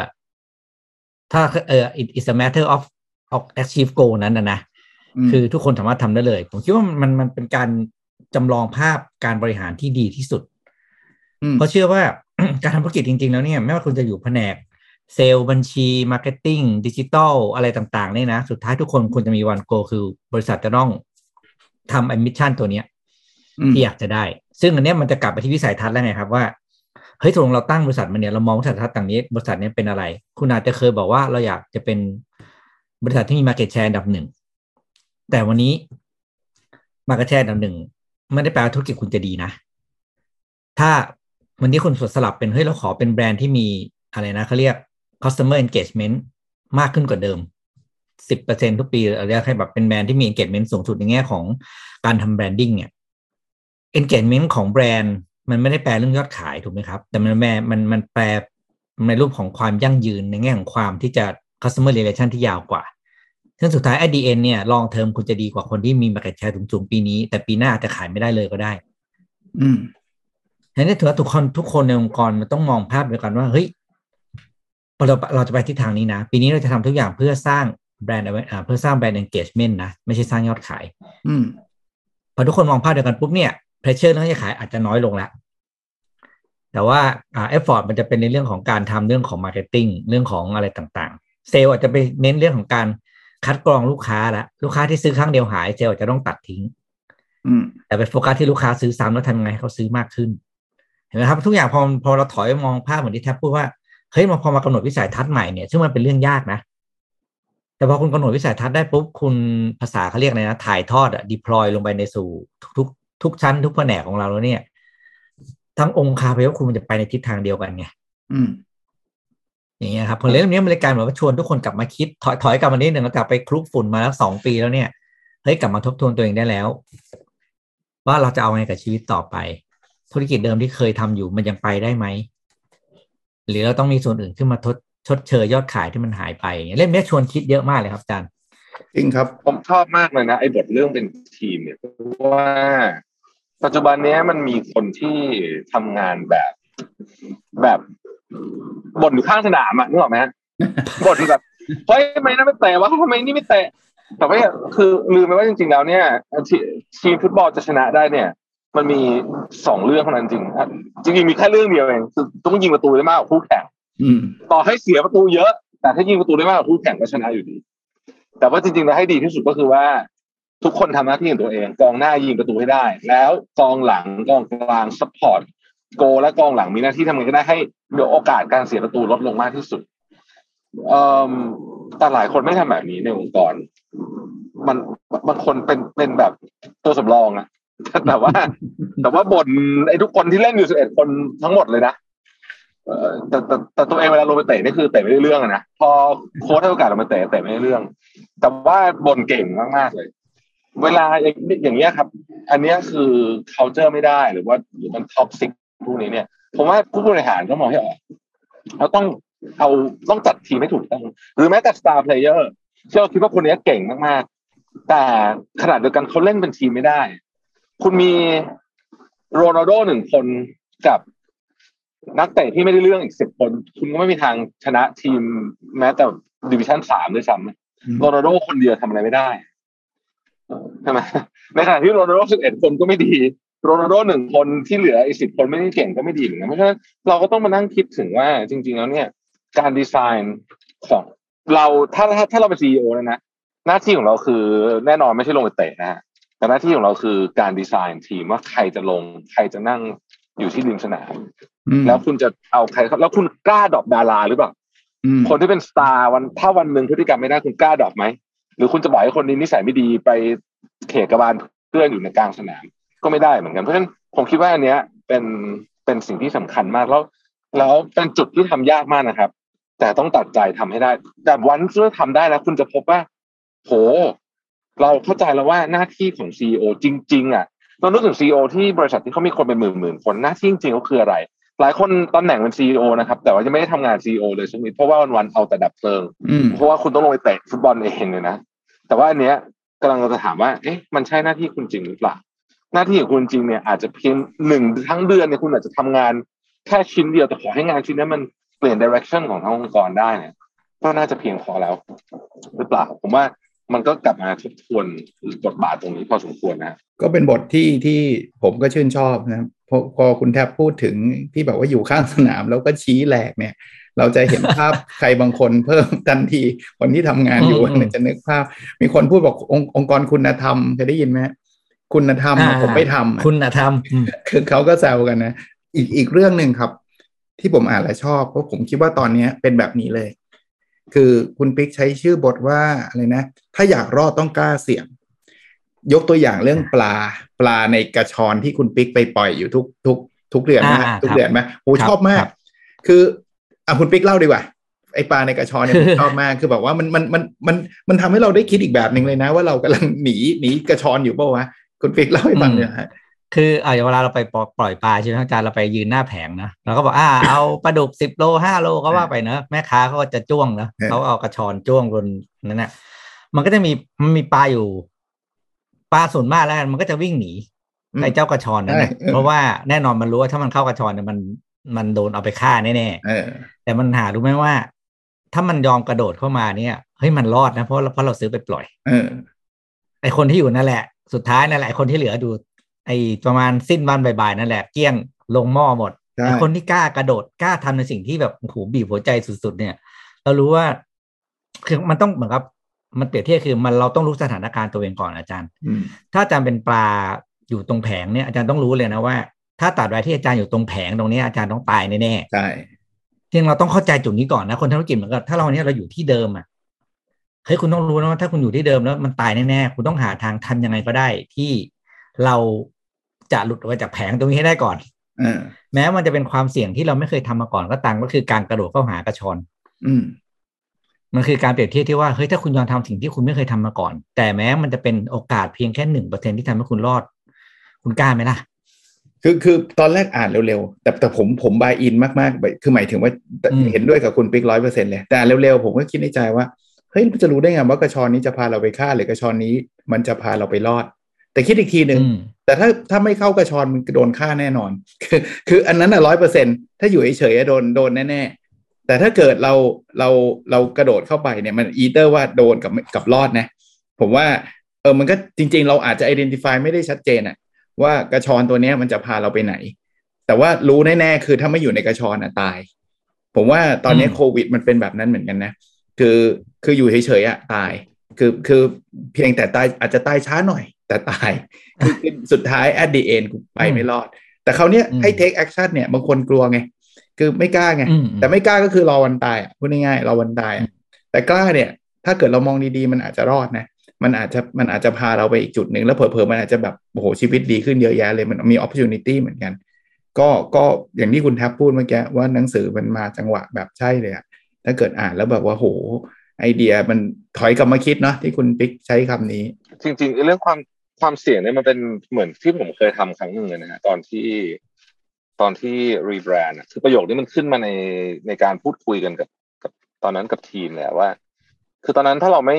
ถ้าเออ it is a matter of of achieve goal นั้นนะนะมคือทุกคนสามารถทำได้เลย ผมคิดว่ามันมันมันเป็นการจำลองภาพการบริหารที่ดีที่สุดมเพราะเชื่อว่าการทำธุรกิจจริง ๆ แล้วเนี่ย ไม่ว่าคุณจะอยู่แผนกเซลล์บัญชี marketing ดิจิตอลอะไรต่างๆเนี่ยนะ สุดท้ายทุกคนควรจะมี one goal คือบริษัทจะต้องทำ a อมิชชั่นตัวเนี้ยอืมที่อยากจะได้ ซึ่งอันเนี้ยมันจะกลับไปที่วิสัยทัศน์แล้วไงครับว่าเฮ้ยตกลงเราตั้งบริษัทมันเนี่ยเรามองวิสัยทัศน์ต่างนี้ บริษัทเนี้ยเป็นอะไร คุณอาจจะเคยบอกว่าเราอยากจะเป็น บริษัทที่มี market share อันดับหนึ่ง แต่วันนี้ market share อันดับหนึ่งไม่ได้แปลว่าธุรกิจคุณจะดีนะ ถ้าวันนี้คุณสลับเป็นเฮ้ยเราขอเป็นแบรนด์ที่มีอะไรนะเขาเรียก customer engagement มากขึ้นกว่าเดิมสิบเปอร์เซ็นทุกปีเราเรียกให้แบบเป็นแบรนด์ที่มี engagement สูงสุดในแง่ของการทำ branding เนี่ย engagement ของแบรนด์มันไม่ได้แปลเรื่องยอดขายถูกไหมครับ แต่มันแปลมันมันแปลในรูปของความยั่งยืนในแง่ของความที่จะ customer relation ที่ยาวกว่าซึ่งสุดท้าย at the end เนี่ย long term คุณจะดีกว่าคนที่มี market share สูงๆปีนี้ แต่ปีหน้าอาจจะขายไม่ได้เลยก็ได้ อืมฉะนั้นถือว่าทุกคนทุกคนในองค์กรมันต้องมองภาพเดียวกันว่าเฮ้ยเราเราจะไปทิศทางนี้นะ ปีนี้เราจะทำทุกอย่างเพื่อสร้างแบรนด์อ่าเพื่อสร้างแบรนด์ engagement นะ ไม่ใช่สร้างยอดขาย อืมพอทุกคนมองภาพเดียวกันปุ๊บเนี่ย pressure เรื่องยอดขายอาจจะน้อยลงแล้วแต่ว่าอ่า effort มันจะเป็นในเรื่องของการทำเรื่องของ marketing เรื่องของอะไรต่างๆ เซลล์อาจจะไปเน้นเรื่องของการคัดกรองลูกค้าละลูกค้าที่ซื้อครั้งเดียวหายเซลล์อาจจะต้องตัดทิ้งอืมแต่ไปโฟกัสที่ลูกค้าซื้อซ้ำแล้วทำยังไงให้เขาซื้อมากขึ้น เห็นไหมครับ ทุกอย่างพอพอเราถอยมองภาพเหมือนที่แทบพูดว่าเฮ้ยมาพอมากำหนดวิสัยทัศน์ใหม่เนี่ยซึ่งมันเป็นเรื่องยากนะ แต่พอคุณกำหนดวิสัยทัศน์ได้ปุ๊บคุณภาษาเขาเรียกอะไรนะถ่ายทอดอะดิพลอยลงไปในสู่ทุกทุกชั้นทุกแผนกของเราแล้วเนี่ย ทั้งองค์คาพยพคุณมันจะไปในทิศทางเดียวกันไง อย่างเงี้ยครับผลเรื่องนี้มันเลยกลารเหมือนว่าชวนทุกคนกลับมาคิดถอยถอยกลับมานิดหนึ่งแล้วกลับไปคลุกฝุ่นมาแล้วสองปีแล้วเนี่ยเฮ้ยกลับมาทบทวนตัวเองได้แล้ว ว่าเราจะเอาไงกับชีวิตต่อไป ธุรกิจเดิมที่เคยทำอยู่มันยังไปได้ไหมหรือเราต้องมีส่วนอื่นขึ้นมาทดชดเชยยอดขายที่มันหายไปอย่างเล่มนี้ชวนคิดเยอะมากเลยครับอาจารย์จริงครับผมชอบมากเลยนะไอ้บทเรื่องเป็นทีมเนี่ยเพราะว่า ปัจจุบันนี้มันมีคนที่ทำงานแบบ แบบ บ่นอยู่ข้างสนามอะนึกออกไหมฮะบ่นแบบเฮ้ยทำไมนั่นไม่เตะวะทำไมนี่ไม่เตะแต่ว่าคือลืมไปว่าจริง ๆ แล้วเนี่ยทีทีมฟุตบอลจะชนะได้เนี่ย มันมีสองเรื่องเท่านั้นจริงอะจริงๆมีแค่เรื่องเดียวเองคือต้องยิงประตูได้มากกว่าคู่แข่งอืมต่อให้เสียประตูเยอะ แต่ถ้ายิงประตูได้มากกว่าคู่แข่งก็ชนะอยู่ดี แต่ว่าจริงๆแล้วให้ดีที่สุดก็คือว่า ทุกคนทำหน้าที่ของตัวเองกองหน้ายิงประตูให้ได้ แล้วกองหลังกองกลาง support โกล์และกองหลังมีหน้าที่ทำไงก็ได้ให้มีโอกาสการเสียประตูลดลงมากที่สุดเแต่หลายคนไม่ทำแบบนี้ในองค์กร มันบางคนเป็นเป็นแบบตัวสำรองอะแต่ว่า แต่ว่าบ่นไอ้ทุกคนที่เล่นอยู่สิบเอ็ดคนทั้งหมดเลยนะแต่แต่แต่ตัวเองเวลาลงไปเตะนี่คือเตะไม่ได้เรื่องนะพอโค้ชให้โอกาสเรามาเตะเตะไม่ได้เรื่อง แต่ว่าบ่นเก่งมากๆเลย เวลาอย่างอย่างเงี้ยครับ อันเนี้ยคือ culture ไม่ได้หรือว่าหรือมันท็อกซิก พวกนี้เนี่ยผมว่าผู้บริหารต้องมองให้ออกเราต้องเอาต้องจัดทีมให้ถูกต้องหรือแม้แต่ star player ที่เราคิดว่าคนเนี้ยเก่งมากๆ แต่ขนาดเดียวกันเขาเล่นเป็นทีมไม่ได้ คุณมีโรนัลโดหนึ่งคนกับนักเตะที่ไม่ได้เรื่องอีกสิบคน คุณก็ไม่มีทางชนะทีมแม้แต่ดิวิชั่นสามด้วยซ้ำโรนัลโดคนเดียวทำอะไรไม่ได้ใช่ไหมในขณะที่โรนัลโดสิบเอ็ดคนก็ไม่ดี โรนัลโดหนึ่งคนที่เหลืออีกสิบคนไม่ได้เก่งก็ไม่ดีเหมือนกันเพราะฉะนั้นเราก็ต้องมานั่งคิดถึงว่าจริง ๆ แล้วเนี่ย การดีไซน์ของเราถ้าถ้าถ้าเราเป็นซีอีโอแล้วนะหน้าที่ของเราคือแน่นอนไม่ใช่ลงไปเตะนะฮะแต่หน้าที่ของเราคือการดีไซน์ทีมว่าใครจะลงใครจะนั่งอยู่ที่ริมสนามอืมแล้วคุณจะเอาใครครับแล้วคุณกล้า drop ดาราหรือเปล่าอืมคนที่เป็น star วันถ้าวันหนึ่งพฤติกรรมไม่ได้คุณกล้า drop ไหมหรือคุณจะบอกให้คนนี้นิสัยไม่ดีไปเขกกระบาลเพื่อนอยู่ในกลางสนาม ก็ไม่ได้เหมือนกันเพราะฉะนั้นผมคิดว่าอันเนี้ยเป็นเป็นสิ่งที่สำคัญมากแล้วแล้วเป็นจุดที่ทำยากมากนะครับ แต่ต้องตัดใจทำให้ได้ แต่วันที่ทำได้แล้วคุณจะพบว่าโหเราเข้าใจแล้วว่าหน้าที่ของซีอีโอริง ๆ อะเรานึกถึงซีอที่บริษัทที่เขามีคนเป็นหมื่นๆคนหน้าที่จริงๆเขาคืออะไร หลายคนตำแหน่งเป็นซีอนะครับ แต่ว่าจะไม่ได้ทำงานซีอเลยสักนิดเพราะว่าวันๆเอาแต่ดับเพลิงอืมเพราะว่าคุณต้องลงไปเตะฟุตบอลเองเลยนะแต่ว่าอันเนี้ยกำลังจะถามว่า เอ๊ะมันใช่หน้าที่คุณจริงหรือเปล่า หน้าที่ของคุณจริงเนี่ยอาจจะเพียงหนึ่งทั้งเดือนเนี่ยคุณอาจจะทำงานแค่ชิ้นเดียวแต่ขอให้งานชิ้นนั้นมันเปลี่ยนดิเรกชันของทั้งองค์กรได้เนี่ยก็น่าจะเพียงพอแล้ว หรือเปล่า ผมว่ามันก็กลับมาทบทวนบทบาทตรงนี้พอสมควรนะก็เป็นบทที่ที่ผมก็ชื่นชอบนะครับพอพอคุณแทบพูดถึงที่แบบว่าอยู่ข้างสนามแล้วก็ชี้แหลกเนี่ย เราจะเห็นภาพ ใครบางคนเพิ่มทันทีคนที่ทำงานอยู่อืมเนี่ยจะนึกภาพ มีคนพูดบอกองค์องค์กรคุณธรรมเคยได้ยินไหม คุณธรรมอ่าผมไม่ทำอะคุณธรรมอืมคือเขาก็แซวกันนะอีกอีกเรื่องหนึ่งครับ ที่ผมอ่านและชอบเพราะผมคิดว่าตอนเนี้ยเป็นแบบนี้เลย คือคุณปิ๊กใช้ชื่อบทว่าอะไรนะ ถ้าอยากรอดต้องกล้าเสี่ยง ยกตัวอย่างเรื่องปลาปลาในกระชอนที่คุณปิ๊กไปปล่อยอยู่ทุกทุกทุกเดือนนะอ่าทุกครับเดือนไหมโหครับชอบมากครับคืออะคุณปิ๊กเล่าดีกว่าไอปลาในกระชอนเนี่ยผมชอบมากคือแบบว่ามันมันมันมันมันทำให้เราได้คิดอีกแบบหนึ่งเลยนะ ว่าเรากำลังหนีหนีกระชอนอยู่เปล่าวะ คุณปิ๊กเล่าให้ฟังเนี่อยฮะคืออ่าเวลาเราไปปล่อยปลาใช่ไหมอาจารย์เราไปยืนหน้าแผงนะเราก็บอกอ่าเอาปลาดุกสิบโลห้าโลก็ว่าไปเนอะแม่ค้าเขาก็จะจ้วงนะเออเขาเอากระชอนจ้วงบนนั้นน่ะมันก็จะมีมันมีปลาอยู่ ปลาส่วนมากแล้วกันมันก็จะวิ่งหนีอืมไอ้เจ้ากระชอนนั่นนะใช่เออเพราะว่าแน่นอนมันรู้ว่าถ้ามันเข้ากระชอนเนี่ยมันมันโดนเอาไปฆ่าแน่ๆเออแต่มันหารู้ไหมว่า ถ้ามันยอมกระโดดเข้ามาเนี่ยเฮ้ยมันรอดนะเพราะเพราะเราซื้อไปปล่อยเออไอคนที่อยู่นั่นแหละ สุดท้ายนั่นแหละไอคนที่เหลือดู ไอประมาณสิ้นวันบ่ายๆนั่นแหละเกลี้ยงลงหม้อหมดใช่ไอคนที่กล้ากระโดดกล้าทำในสิ่งที่แบบโอ้โหบีบหัวใจสุดๆ เนี่ย เรารู้ว่าคือมันต้องเหมือนกับมันเปรียบเทียบคือมันเราต้องรู้สถานการณ์ตัวเองก่อนอาจารย์อืมถ้าอาจารย์เป็นปลาอยู่ตรงแผงเนี่ยอาจารย์ต้องรู้เลยนะว่า ถ้าตัดไว้ที่อาจารย์อยู่ตรงแผงตรงเนี้ยอาจารย์ต้องตายแน่ๆใช่จริงเราต้องเข้าใจจุดนี้ก่อนนะคนธุรกิจเหมือนกับถ้าเราเนี้ยเราอยู่ที่เดิมอะ เฮ้ยคุณต้องรู้นะว่าถ้าคุณอยู่ที่เดิมแล้วมันตายแน่ๆคุณต้องหาทางทำยังไงก็ได้ ที่เราจะหลุดออกมาจากแผงตรงนี้ให้ได้ก่อนเออแม้มันจะเป็นความเสี่ยงที่เราไม่เคยทำมาก่อนก็ตามก็คือการกระโดดเข้าหากระชอน อืมมันคือการเปรียบเทียบที่ว่าเฮ้ยถ้าคุณยอมทำสิ่งที่คุณไม่เคยทำมาก่อน แต่แม้มันจะเป็นโอกาสเพียงแค่หนึ่งเปอร์เซ็นที่ทำให้คุณรอด คุณกล้าไหมล่ะ คือคือตอนแรกอ่านเร็วๆ แต่แต่ผมผมบายอินมากๆ คือหมายถึงว่าอืมเห็นด้วยกับคุณปิ๊กร้อยเปอร์เซ็นเลย แต่อ่านเร็วๆ ผมก็คิดในใจว่า เฮ้ยจะรู้ได้ไงว่ากระชอนนี้จะพาเราไปฆ่าหรือกระชอนนี้ มันจะพาเราไปรอด แต่คิดอีกทีหนึ่งอืมแต่ถ้าถ้าไม่เข้ากระชอนมันโดนฆ่าแน่นอน คือ คืออันนั้นอะร้อยเปอร์เซ็นถ้าอยู่เฉยๆอะโดนโดนแน่ๆแต่ถ้าเกิดเราเราเรากระโดดเข้าไปเนี่ยมันอีเตอร์ว่าโดนกับกับรอดนะ ผมว่าเออมันก็จริง ๆ เราอาจจะ identify ไม่ได้ชัดเจนอะว่ากระชอนตัวเนี้ยมันจะพาเราไปไหน แต่ว่ารู้แน่ๆคือถ้าไม่อยู่ในกระชอนอะตาย ผมว่าตอนนี้อืมโควิดมันเป็นแบบนั้นเหมือนกันนะ คือคืออยู่เฉยๆอะตาย คือคือเพียงแต่ตายอาจจะตายช้าหน่อย แต่ตายคือคือสุดท้าย at the end กูไปไม่รอด แต่เขาวเนี้ยอืมให้ take action เนี่ยบางคนกลัวไง คือไม่กล้าไงอืมแต่ไม่กล้าก็คือรอวันตายอะพูดง่ายๆรอวันตายอะแต่กล้าเนี่ย ถ้าเกิดเรามองดีๆ มันอาจจะรอดนะมันอาจจะมันอาจจะพาเราไปอีกจุดหนึ่งแล้วเผลอๆมันอาจจะแบบโอ้โหชีวิตดีขึ้นเยอะแยะเลยมันมี opportunity เหมือนกัน ก็ก็อย่างที่คุณแทบพูดเมื่อกี้ว่าหนังสือมันมาจังหวะแบบใช่เลยอะ ถ้าเกิดอ่านแล้วแบบว่าโหไอเดียมันถอยกลับมาคิดเนาะที่คุณปิ๊กใช้คำนี้ จริง ๆ เรื่องความความเสี่ยงเนี่ยมันเป็นเหมือนที่ผมเคยทำครั้งหนึ่งเลยนะฮะตอนที่ตอนที่รีแบรนด์คือประโยคนี้มันขึ้นมาในในการพูดคุยกันกับกับตอนนั้นกับทีมแหละว่า คือตอนนั้นถ้าเราไม่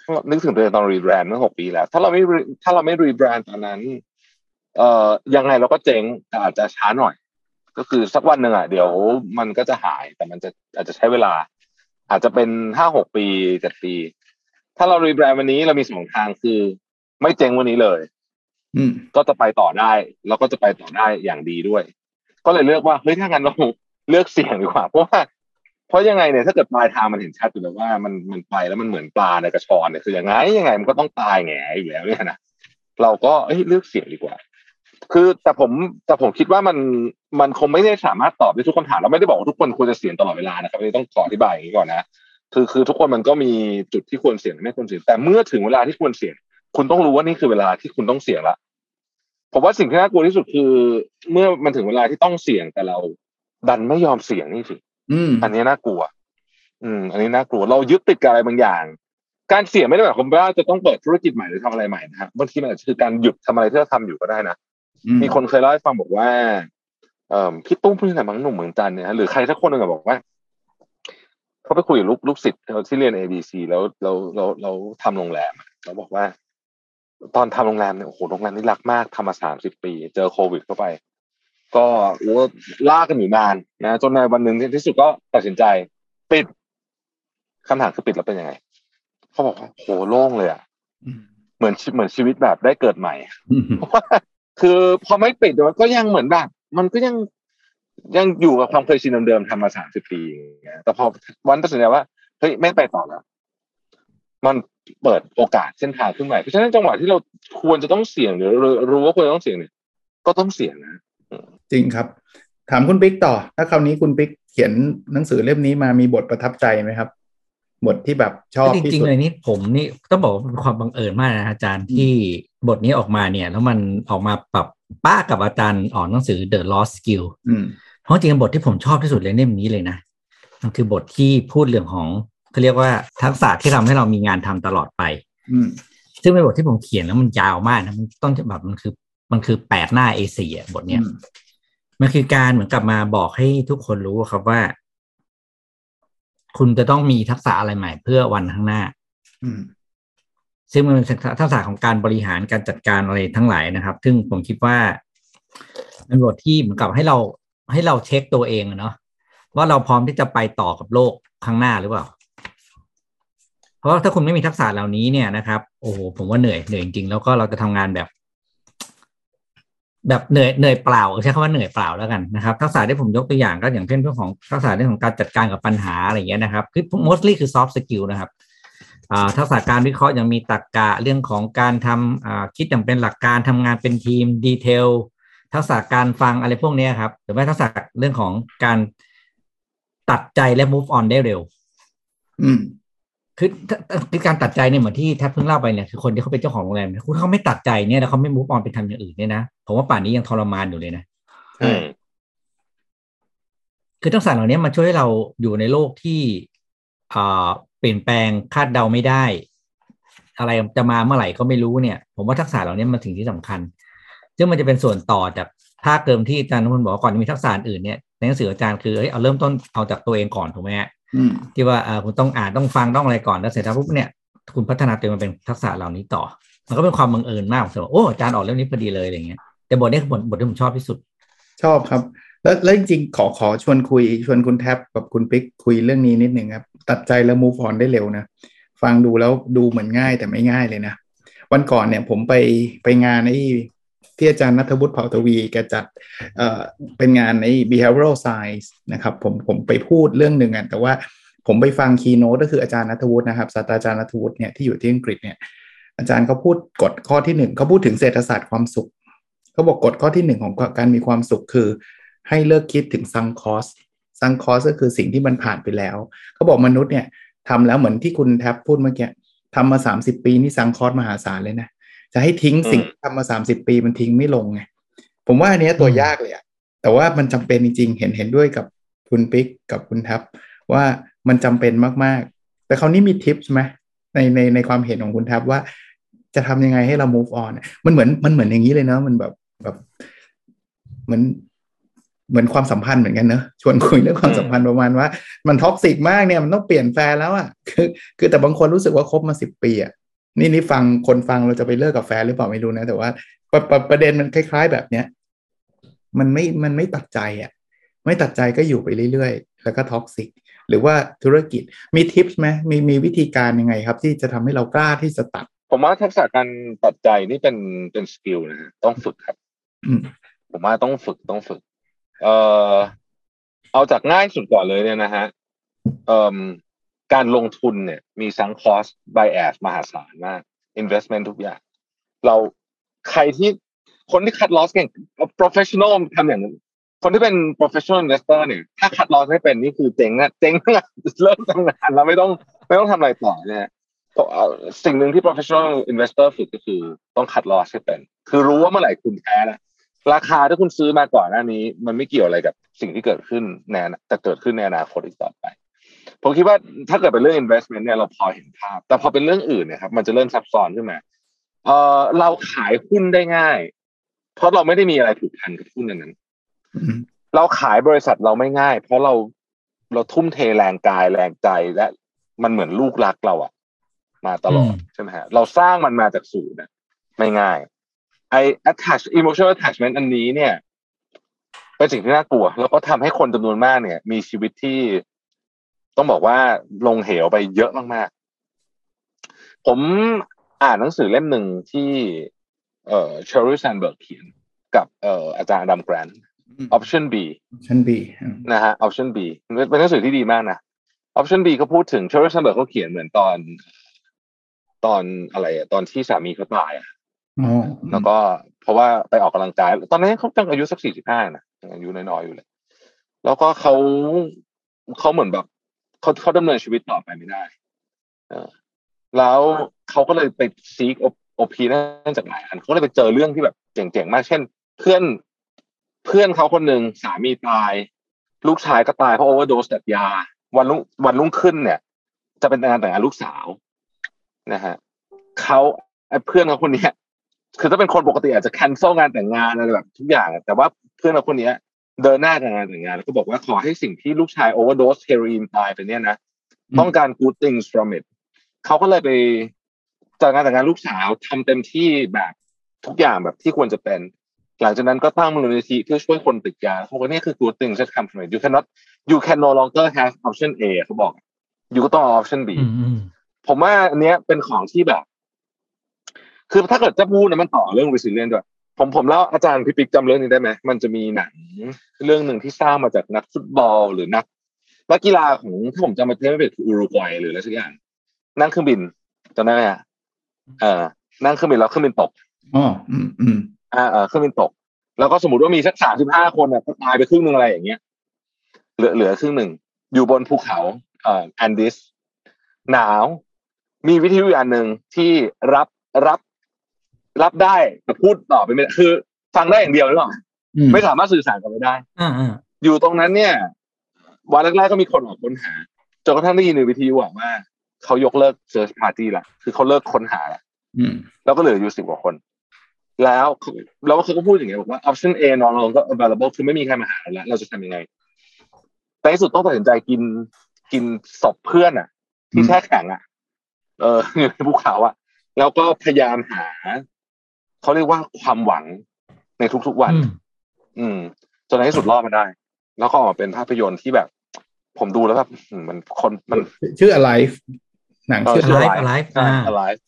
ถ้าเรานึกถึงตัวเองตอนรีแบรนด์เมื่อหกปีแล้ว ถ้าเราไม่ถ้าเราไม่รีแบรนด์ตอนนั้น เอ่อยังไงเราก็เจ๊งแต่อาจจะช้าหน่อย ก็คือสักวันหนึ่งอะเดี๋ยวมันก็จะหายแต่มันจะอาจจะใช้เวลา อาจจะเป็นห้าหกปีเจ็ดปี ถ้าเรารีแบรนด์วันนี้เรามีสองทางคือ ไม่เจ๊งวันนี้เลยอืมก็จะไปต่อได้แล้วก็จะไปต่อได้อย่างดีด้วย ก็เลยเลือกว่าเฮ้ยถ้างั้นเราเลือกเสี่ยงดีกว่าเพราะว่าเพราะยังไงเนี่ยถ้าเกิดปลายทางมันเห็นชัดอยู่แล้วว่ามันมันไปแล้วมันเหมือนปลาในกระชอนเนี่ยคือยังไงยังไงมันก็ต้องตายแหงอยู่แล้วเนี่ยนะเราก็เอ้ยเลือกเสี่ยงดีกว่า คือแต่ผมแต่ผมคิดว่ามันมันคงไม่ได้สามารถตอบได้ทุกคำถามเราไม่ได้บอกว่าทุกคนควรจะเสี่ยงตลอดเวลานะครับอันนี้ต้องขออธิบายอย่างนี้ก่อนนะคือคือทุกคนมันก็มีจุดที่ควรเสี่ยงและไม่ควรเสี่ยงแต่เมื่อถึงเวลาที่ควรเสี่ยง คุณต้องรู้ว่านี่คือเวลาที่คุณต้องเสี่ยงละผมว่าสิ่งที่น่ากลัวที่สุดคือ เมื่อมันถึงเวลาที่ต้องเสี่ยงแต่เรา ดันไม่ยอมเสี่ยงนี่สิอืมอันนี้น่ากลัว อืม อันนี้น่ากลัวเรายึดติดกับอะไรบางอย่าง การเสี่ยงไม่ได้หมายความว่าจะต้องเปิดธุรกิจใหม่หรือทำอะไรใหม่นะครับบางทีมันอาจจะคือการหยุดทำอะไรที่เราทำอยู่ก็ได้นะอื มมีคนเคยเล่าให้ฟังบอกว่าเอ่อพี่ตุ้มพูดที่ไหนบางหนุ่มเมืองจันทร์เนี่ยหรือใครสักคนหนึ่งอะบอกว่าเขาไปคุยกับลูกลูกศิษย์ที่เรียน ABC แล้วแล้วแล้วแล้วทำโรงแรมอะแล้วบอกว่า ตอนทำโรงแรมเนี่ยโอ้โหโรงแรมนี่รักมากทำมาสามสิบปี เจอโควิดเข้าไป ก็โอ้ลากกันอยู่นานนะจนในวันหนึ่งที่สุดก็ตัดสินใจ ปิดคำถามคือปิดแล้วเป็นยังไงเขาบอกว่าโหโล่งเลยอะอืมเหมือนชีเหมือนชีวิตแบบได้เกิดใหม่ คือพอไม่ปิดก็ยังเหมือนแบบ มันก็ยังยังอยู่กับความเคยชินเดิมๆทำมาสามสิบปีอย่างเงี้ยแต่พอวันตัดสินใจว่าเฮ้ยไม่ไปต่อแล้ว มันเปิดโอกาสเส้นทางขึ้นใหม่เพราะฉะนั้นจังหวะที่เราควรจะต้องเสี่ยงหรือรู้รู้ว่าควรจะต้องเสี่ยงเนี่ยก็ต้องเสี่ยงนะจริงครับ ถามคุณปิ๊กต่อ ถ้าคราวนี้คุณปิ๊กเขียนหนังสือเล่มนี้มามีบทประทับใจไหมครับ บทที่แบบชอบจที่ริงสุๆดเลยนี่ผมนี่ต้องบอกว่าเป็นความบังเอิญมากนะอาจารย์ที่บทนี้ออกมาเนี่ย แล้วมันออกมาปรับป้ากับอาจารย์อ่อนหนังสือ The Lost Skill อืมเพราะจริงๆบทที่ผมชอบที่สุดเลยเล่มนี้เลยนะมันคือบทที่พูดเรื่องของเขาเรียกว่าทักษะที่ทำให้เรามีงานทำตลอดไปอืมซึ่งเป็นบทที่ผมเขียนแล้วมันยาวมากนะมันต้นฉบับมันคือ มันคือแปดหน้า A4 อะบทเนี้ยอืมมันคือการเหมือนกับมาบอกให้ทุกคนรู้ครับว่า คุณจะต้องมีทักษะอะไรใหม่เพื่อวันข้างหน้าอืมซึ่งมันเป็นทักษะของการบริหารการจัดการอะไรทั้งหลายนะครับ ซึ่งผมคิดว่าเป็นบทที่เหมือนกับให้เราให้เราเช็คตัวเองอะเนาะว่าเราพร้อมที่จะไปต่อกับโลกข้างหน้าหรือเปล่า เพราะว่าถ้าคุณไม่มีทักษะเหล่านี้เนี่ยนะครับ โอ้โหผมว่าเหนื่อยเหนื่อยจริงๆแล้วก็เราจะทำงานแบบ แบบเหนื่อยเหนื่อยเปล่าใช้คำว่าเหนื่อยเปล่าแล้วกันนะครับทักษะที่ผมยกตัวอย่างก็อย่างเช่นเรื่องของทักษะเรื่องของการจัดการกับปัญหาอะไรอย่างเงี้ยนะครับคือ mostly คือ soft skill นะครับทักษะการวิเคราะห์ยังมีตรรกกะเรื่องของการทำคิดอย่างเป็นหลักการทำงานเป็นทีมดีเทลทักษะการฟังอะไรพวกนี้ครับหรือว่ทักษะเรื่องของการตัดใจและ move on ได้เร็ว อืม คือคือการตัดใจเนี่ยเหมือนที่แทบเพิ่งเล่าไปเนี่ยคือคนที่เขาเป็นเจ้าของโรงแรมคุณเขาไม่ตัดใจเนี่ยแล้วเขาไม่ move on ไปทำอย่างอื่นเนี่ยนะผมว่าป่านนี้ยังทรมานอยู่เลยนะใช่คือทักษะเหล่านี้มันช่วยให้เราอยู่ในโลกที่อ่าเปลี่ยนแปลงคาดเดาไม่ได้ อะไรจะมาเมื่อไหร่ก็ไม่รู้เนี่ย ผมว่าทักษะเหล่านี้มันสิ่งที่สำคัญ ซึ่งมันจะเป็นส่วนต่อจากภาคเกิมที่อาจารย์นุพนบอกว่าก่อนจะมีทักษะอื่นเนี่ยในหนังสืออาจารย์คือเอ้ยเอาเริ่มต้นเอาจากตัวเองก่อนถูกไหมฮะอืม ที่ว่าเออคุณต้องอ่านต้องฟังต้องอะไรก่อนแล้วเสร็จแล้วปุ๊บเนี่ยคุณพัฒนาตัวเองมาเป็นทักษะเหล่านี้ต่อ มันก็เป็นความบังเอิญมากผมรู้สึกว่าโอ้อาจารย์ออกเรื่องนี้พอดีเลยอะไรเงี้ยแต่บทนี้คือบทบทที่ผมชอบที่สุด ชอบครับ แล้วแล้วจริงๆขอขอชวนคุย ชวนคุณแท็บกับคุณปิ๊กคุยเรื่องนี้นิดหนึ่งครับ ตัดใจแล้ว move on ได้เร็วนะ ฟังดูแล้วดูเหมือนง่ายแต่ไม่ง่ายเลยนะ วันก่อนเนี่ยผมไปไปงานไอ้ ที่อาจารย์นัทวุฒิเผ่าทวีแกจัดเอ่อเป็นงานไอ้ behavioral science นะครับผมผมไปพูดเรื่องหนึ่งอะแต่ว่าผมไปฟังคีโนตก็คืออาจารย์นัทวุฒินะครับศาสตราจารย์นัทวุฒิเนี่ยที่อยู่ที่อังกฤษเนี่ยอาจารย์เขาพูดกฎข้อที่หนึ่งเขาพูดถึงเศรษฐศาสตร์ความสุขเขาบอกกฎข้อที่หนึ่งของการมีความสุขคือ ให้เลิกคิดถึง sunk cost sunk cost ก็คือสิ่งที่มันผ่านไปแล้วเขาบอกมนุษย์เนี่ยทำแล้วเหมือนที่คุณแท็บพูดเมื่อกี้ทำมาสามสิบปีนี่ sunk cost มหาศาลเลยนะ จะให้ทิ้งสิ่งที่ทำมาสามสิบปีมันทิ้งไม่ลงไงผมว่าอันเนี้ยตัวยากเลยอะแต่ว่ามันจำเป็นจริง ๆ เห็นเห็นด้วยกับคุณปิ๊กกับคุณแท็บว่ามันจำเป็นมากๆ แต่คราวนี้มีทิปไหมในในในความเห็นของคุณแท็บว่าจะทำยังไงให้เรา move on มันเหมือนมันเหมือนอย่างนี้เลยเนาะมันแบบแบบเหมือนเหมือนความสัมพันธ์เหมือนกันเนอะชวนคุยเรื่องความสัมพันธ์ประมาณว่า มันท็อกซิกมากเนี่ยมันต้องเปลี่ยนแฟนแล้วอะ่ะคือ คือแต่บางคนรู้สึกว่าคบมาสิบปีอะ่ะ นี่นี่ฟังคนฟังเราจะไปเลิกกับแฟนหรือเปล่าไม่รู้นะ แต่ว่าประประประเด็นมันคล้าย ๆ แบบเนี้ยมันไม่มันไม่ตัดใจอะ่ะ ไม่ตัดใจก็อยู่ไปเรื่อยๆ แล้วก็ toxic หรือว่าธุรกิจมีทิปไหมมีมีวิธีการยังไงครับ ที่จะทำให้เรากล้าที่จะตัด ผมว่าทักษะการตัดใจนี่เป็นเป็น skill นะฮะต้องฝึกครับอืมผมว่าต้องฝึกต้องฝึก เอ่อเอาจากง่ายสุดก่อนเลยเนี่ยนะฮะเอ่อ การลงทุนเนี่ยมี sunk cost bias มหาศาลมาก investment ทุกอย่าง เราใครที่คนที่คัดลอสเก่ง professional ทำอย่างนั้นคนที่เป็น professional investor เนี่ยถ้าคัดลอสไม่เป็นนี่คือเจ๊งอะเจ๊งอะเลิกทำงานแล้วไม่ต้องไม่ต้องทำอะไรต่อเนี่ยสิ่งหนึ่งที่ professional investor ฝึกก็คือต้องคัดลอสให้เป็น คือรู้ว่าเมื่อไหร่คุณแพ้แล้วราคาที่คุณซื้อมาก่อนหน้านี้ มันไม่เกี่ยวอะไรกับสิ่งที่เกิดขึ้นในจะเกิดขึ้นในอนาคตอีกต่อไป ผมคิดว่าถ้าเกิดเป็นเรื่อง investment เนี่ยเราพอเห็นภาพ แต่พอเป็นเรื่องอื่นเนี่ยครับมันจะเริ่มซับซ้อนขึ้นมาเออเราขายหุ้นได้ง่าย เพราะเราไม่ได้มีอะไรผูกพันกับหุ้นนั้น เราขายบริษัทเราไม่ง่าย เพราะเราเราทุ่มเทแรงกายแรงใจและมันเหมือนลูกรักเราอะมาตลอดใช่ไหมฮะเราสร้างมันมาจากศูนย์ไม่ง่ายไอ attach emotional attachment อันนี้เนี่ยเป็นสิ่งที่น่ากลัว แล้วก็ทำให้คนจำนวนมากเนี่ย มีชีวิตที่ ต้องบอกว่าลงเหวไปเยอะมากๆ ผมอ่านหนังสือเล่มหนึ่งที่เอ่อ Sheryl Sandberg เขียนกับเอ่ออาจารย์ Adam Grant option B แผน B นะฮะ option B เป็นหนังสือที่ดีมากนะ option B เขาพูดถึง Sheryl Sandberg เขาเขียนเหมือนตอน ตอนอะไรอะตอนที่สามีเขาตายอะอ๋อแล้วก็เพราะว่าไปออกกำลังกาย ตอนนั้นเขาตั้งอายุสักสี่สิบห้านะยังอายุน้อยๆอยู่เลย แล้วก็เขาเขาเหมือนแบบ เขาเขาดำเนินชีวิตต่อไปไม่ได้เออแล้วเขาก็เลยไปซีกโอพีนั่นจากหลายอันเขาเลยไปเจอเรื่องที่แบบเจ๋งๆมาก เช่น เพื่อนเพื่อนเขาคนหนึ่งสามีตาย ลูกชายก็ตายเพราะโอเวอร์โดสจากยา วันรุ่งวันรุ่งขึ้นเนี่ย จะเป็นงานแต่งงานลูกสาวนะฮะเขาไอ้เพื่อนเขาคนเนี้ยคือถ้าเป็นคนปกติอาจจะ cancel งานแต่งงานอะไรแบบทุกอย่าง แต่ว่าเพื่อนเราคนนี้ เดินหน้ากับงานแต่งงานแล้วก็บอกว่าขอให้สิ่งที่ลูกชาย overdose เฮโรอีนตายไปเนี่ยนะต้องการ good things from it เขาก็เลยไปจัดงานแต่งงานลูกสาวทำเต็มที่แบบทุกอย่างแบบที่ควรจะเป็น หลังจากนั้นก็ตั้งมูลนิธิเพื่อช่วยคนติดยาเขาบอกว่านี่คือ good things that come from it you cannot you can no longer have option A เขาบอก อยู่ก็ต้องเอา option B อืมอืมผมว่าอันเนี้ยเป็นของที่แบบ คือถ้าเกิดจะพูดนะมันต่อเรื่อง resilience ด้วย ผมผมเล่าอาจารย์พี่ปิ๊กจำเรื่องนี้ได้ไหมมันจะมีหนังเรื่องหนึ่งที่สร้างมาจากนักฟุตบอลหรือนักนักกีฬาของถ้าผมจำไม่ได้ไม่ผิดคืออุรุกวัยหรืออะไรสักอย่าง นั่งเครื่องบินจำได้ไหมฮะเออนั่งเครื่องบินแล้วเครื่องบินตกอ๋ออืมอืมอ่าเออเครื่องบินตก แล้วก็สมมติว่ามีสักสามสิบห้าคนอะก็ตายไปครึ่งหนึ่งอะไรอย่างเงี้ยเหลือเหลือครึ่งหนึ่งอยู่บนภูเขาเอ่อแอนดิสหนาว มีวิทยุอันหนึ่งที่รับรับ รับได้แต่พูดต่อไปไม่ได้คือฟังได้อย่างเดียวหรือเปล่าอืมไม่สามารถสื่อสารกันไปได้อ่าอ่าอยู่ตรงนั้นเนี่ย วันแรกๆก็มีคนออกค้นหาจนกระทั่งได้ยินในวิทยุอะว่าเขายกเลิก search party ละคือเขาเลิกค้นหาละอืมแล้วก็เหลืออยู่สิบกว่าคน แล้วแล้วเขาก็พูดอย่างเงี้ยบอกว่า option A no longer available คือไม่มีใครมาหาเราแล้ว เราจะทำยังไงในที่สุดต้องตัดสินใจกินกินศพเพื่อนอะ ที่แช่แข็งอะ เอออยู่ในภูเขาอะ แล้วก็พยายามหา เขาเรียกว่าความหวังในทุกๆวันอืมอืม จนในที่สุดรอดมาได้ แล้วก็ออกมาเป็นภาพยนตร์ที่แบบ ผมดูแล้วแบบอืมมันคนมันชื่อ alive หนังชื่อเออ Alive Alive ใช่อ่า Alive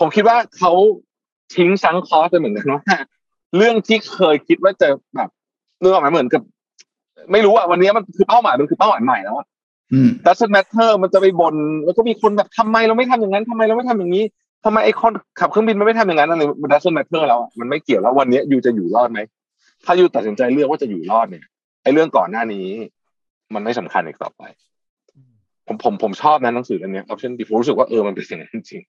ผมคิดว่าเขาทิ้ง sunk cost ไปเหมือนกันว่าเรื่องที่เคยคิดว่าจะแบบเรื่องออกมาเหมือนกับ ไม่รู้อะวันนี้มันคือเป้าหมายมันคือเป้าหมายใหม่แล้วอะอืม doesn't matter มันจะไปบนแล้วก็มีคนแบบทำไมเราไม่ทำอย่างนั้นทำไมเราไม่ทำอย่างนี้ ทำไมไอ้คนขับเครื่องบินมันไม่ทำอย่างนั้นอะไรมัน doesn't matter แล้วอะมันไม่เกี่ยวแล้ววันนี้ยูจะอยู่รอดไหมถ้ายูตัดสินใจเลือกว่าจะอยู่รอดเนี่ยไอ้เรื่องก่อนหน้านี้ มันไม่สำคัญอีกต่อไป ผมผมผมชอบนะหนังสือเล่มเนี้ย option B ผมรู้สึกว่าเออมันเป็นอย่างนั้นจริง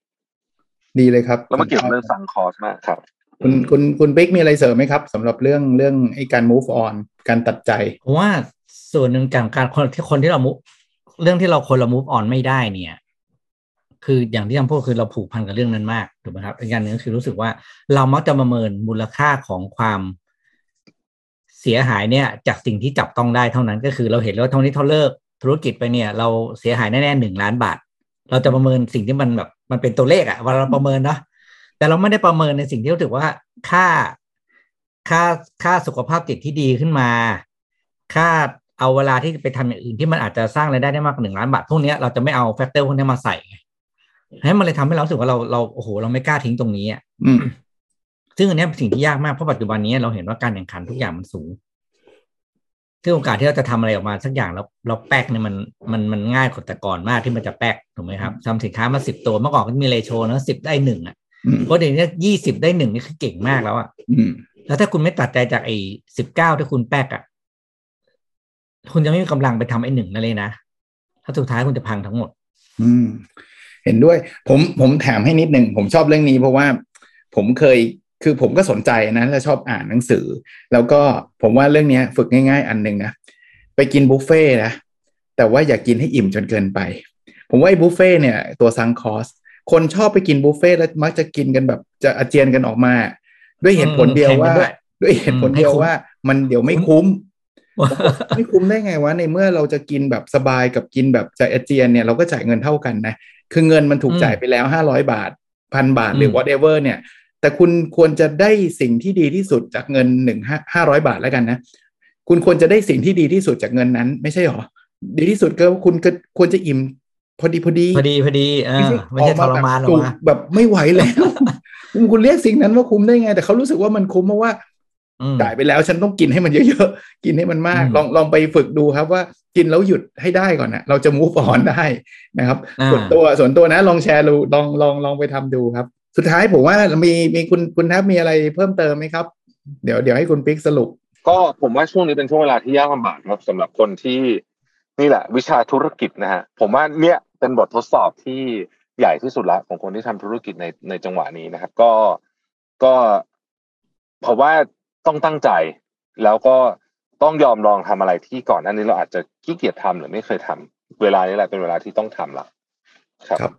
ดีเลยครับๆแล้วมันเกี่ยวกับเรื่องซังคอสมากครับ คุณคุณคุณบิ๊กมีอะไรเสริมไหมครับสำหรับเรื่องเรื่องไอ้การ move on การตัดใจผมว่าส่วนหนึ่งการการคนที่คนที่เรามุเรื่องที่เราคนเรา move on ไม่ได้เนี่ย คืออย่างที่ทำพูดคือเราผูกพันกับเรื่องนั้นมากถูกไหมครับอีกอย่างหนึ่งก็คือรู้สึกว่าเรามักจะประเมินมูลค่าของความเสียหายเนี่ย จากสิ่งที่จับต้องได้เท่านั้นก็คือเราเห็นแล้วเท่านี้เท่าเลิกธุรกิจไปเนี่ย เราเสียหายแน่ๆหนึ่งล้านบาท เราจะประเมินสิ่งที่มันแบบมันเป็นตัวเลขอะเวลาเราประเมินเนาะแต่เราไม่ได้ประเมินในสิ่งที่เราถือว่าค่าค่าค่าสุขภาพจิตที่ดีขึ้นมา ค่าเอาเวลาที่ไปทำอย่างอื่นที่มันอาจจะสร้างรายได้ได้มากกว่าหนึ่งล้านบาทพวกเนี้ยเราจะไม่เอา factor พวกนี้มาใส่ไง ให้มันเลยทำให้เรารู้สึกว่าเราเราโอ้โห เราไม่กล้าทิ้งตรงนี้อะอืมซึ่งอันเนี้ยเป็นสิ่งที่ยากมากเพราะปัจจุบันนี้เราเห็นว่าการแข่งขันทุกอย่างมันสูงซึ่งโอกาสที่เราจะทำอะไรออกมาสักอย่างแล้วเราแป๊กเนี่ยมันมันมันง่ายกว่าแต่ก่อนมากที่มันจะแป๊กถูกไหมครับทำสินค้ามาสิบตัวเมื่อก่อนก็มีเรโชนะสิบได้หนึ่งอะอืมเพราะเดี๋ยวนี้ยี่สิบได้หนึ่งนี่คือเก่งมากแล้วอะอืมแล้วถ้าคุณไม่ตัดใจจากไอ้สิบเก้าที่คุณแป๊กอะคุณจะไม่มีกำลังไปทำไอ้หนึ่งนั่นเลยนะถ้าสุดท้ายคุณจะพังทั้งหมด อืม เห็นด้วย ผมผมแถมให้นิดหนึ่งผมชอบเรื่องนี้เพราะว่าผมเคยคือผมก็สนใจนะและชอบอ่านหนังสือ แล้วก็ผมว่าเรื่องเนี้ยฝึกง่าย ๆ อันหนึ่งนะไปกินบุฟเฟ่ต์นะแต่ว่าอย่ากกินให้อิ่มจนเกินไป ผมว่าไอ้บุฟเฟ่ต์เนี่ยตัวซังคอสคนชอบไปกินบุฟเฟ่ต์แล้วมักจะกินกันแบบจะอาเจียนกันออกมา ด้วยเหตุผลเดียวว่าแข่งกันด้วยด้วยเหตุผลอืมให้เดียวคุ้มว่า มันเดี๋ยวไม่คุ้ม ไม่คุ้มได้ไงวะในเมื่อเราจะกินแบบสบายกับกินแบบจะอาเจียนเนี่ยเราก็จ่ายเงินเท่ากันนะคือเงินมันถูกอืมจ่ายไปแล้วห้าร้อยบาทพันบาทหรือม whatever เนี่ย แต่คุณควรจะได้สิ่งที่ดีที่สุดจากเงินหนึ่งห้าห้าร้อยบาทแล้วกันนะ คุณควรจะได้สิ่งที่ดีที่สุดจากเงินนั้น ไม่ใช่หรอ ดีที่สุดก็คุณก็ควรจะอิ่มพอดีพอดีพอดีพอดีเออไม่ใช่ทรมานหรอกจุกนะแบบไม่ไหวแล้วคุณคุณเรียกสิ่งนั้นว่าคุ้มได้ไง แต่เขารู้สึกว่ามันคุ้มเพราะว่าอืม จ่ายไปแล้วฉันต้องกินให้มันเยอะๆ กินให้มันมากอืมลองลองไปฝึกดูครับว่ากินแล้วหยุดให้ได้ก่อนนะเราจะมูฟออนได้นะครับอ่าส่วนตัวส่วนตัวนะลองแชร์ดูลองลองลองไปทำดูครับ สุดท้ายผมว่ามีมีคุณคุณแทบมีอะไรเพิ่มเติมไหมครับ เดี๋ยวเดี๋ยวให้คุณปิ๊กสรุป ก็ผมว่าช่วงนี้เป็นช่วงเวลาที่ยากลำบากครับสำหรับคนที่นี่แหละ วิชาธุรกิจนะฮะผมว่าเนี่ยเป็นบททดสอบที่ใหญ่ที่สุดละของคนที่ทำธุรกิจในในจังหวะนี้นะครับ ก็ก็ผมว่า ต้องตั้งใจ แล้วก็ต้องยอมลองทำอะไรที่ก่อนหน้านี้เราอาจจะขี้เกียจทำหรือไม่เคยทำเวลานี้แหละเป็นเวลาที่ต้องทำละครับรบ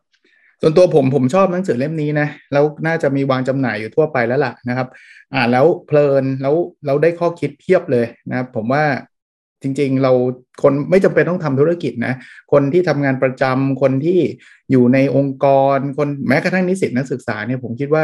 ส่วนตัวผมผมชอบหนังสือเล่มนี้นะแล้วน่าจะมีวางจำหน่ายอยู่ทั่วไปแล้วล่ะนะครับ อ่านแล้วเพลินแล้วเราได้ข้อคิดเพียบเลยนะครับ ผมว่าจริงๆ เราคนไม่จำเป็นต้องทำธุรกิจนะ คนที่ทำงานประจำคนที่อยู่ในองค์กรคนแม้กระทั่งนิสิตนักศึกษาเนี่ยผมคิดว่า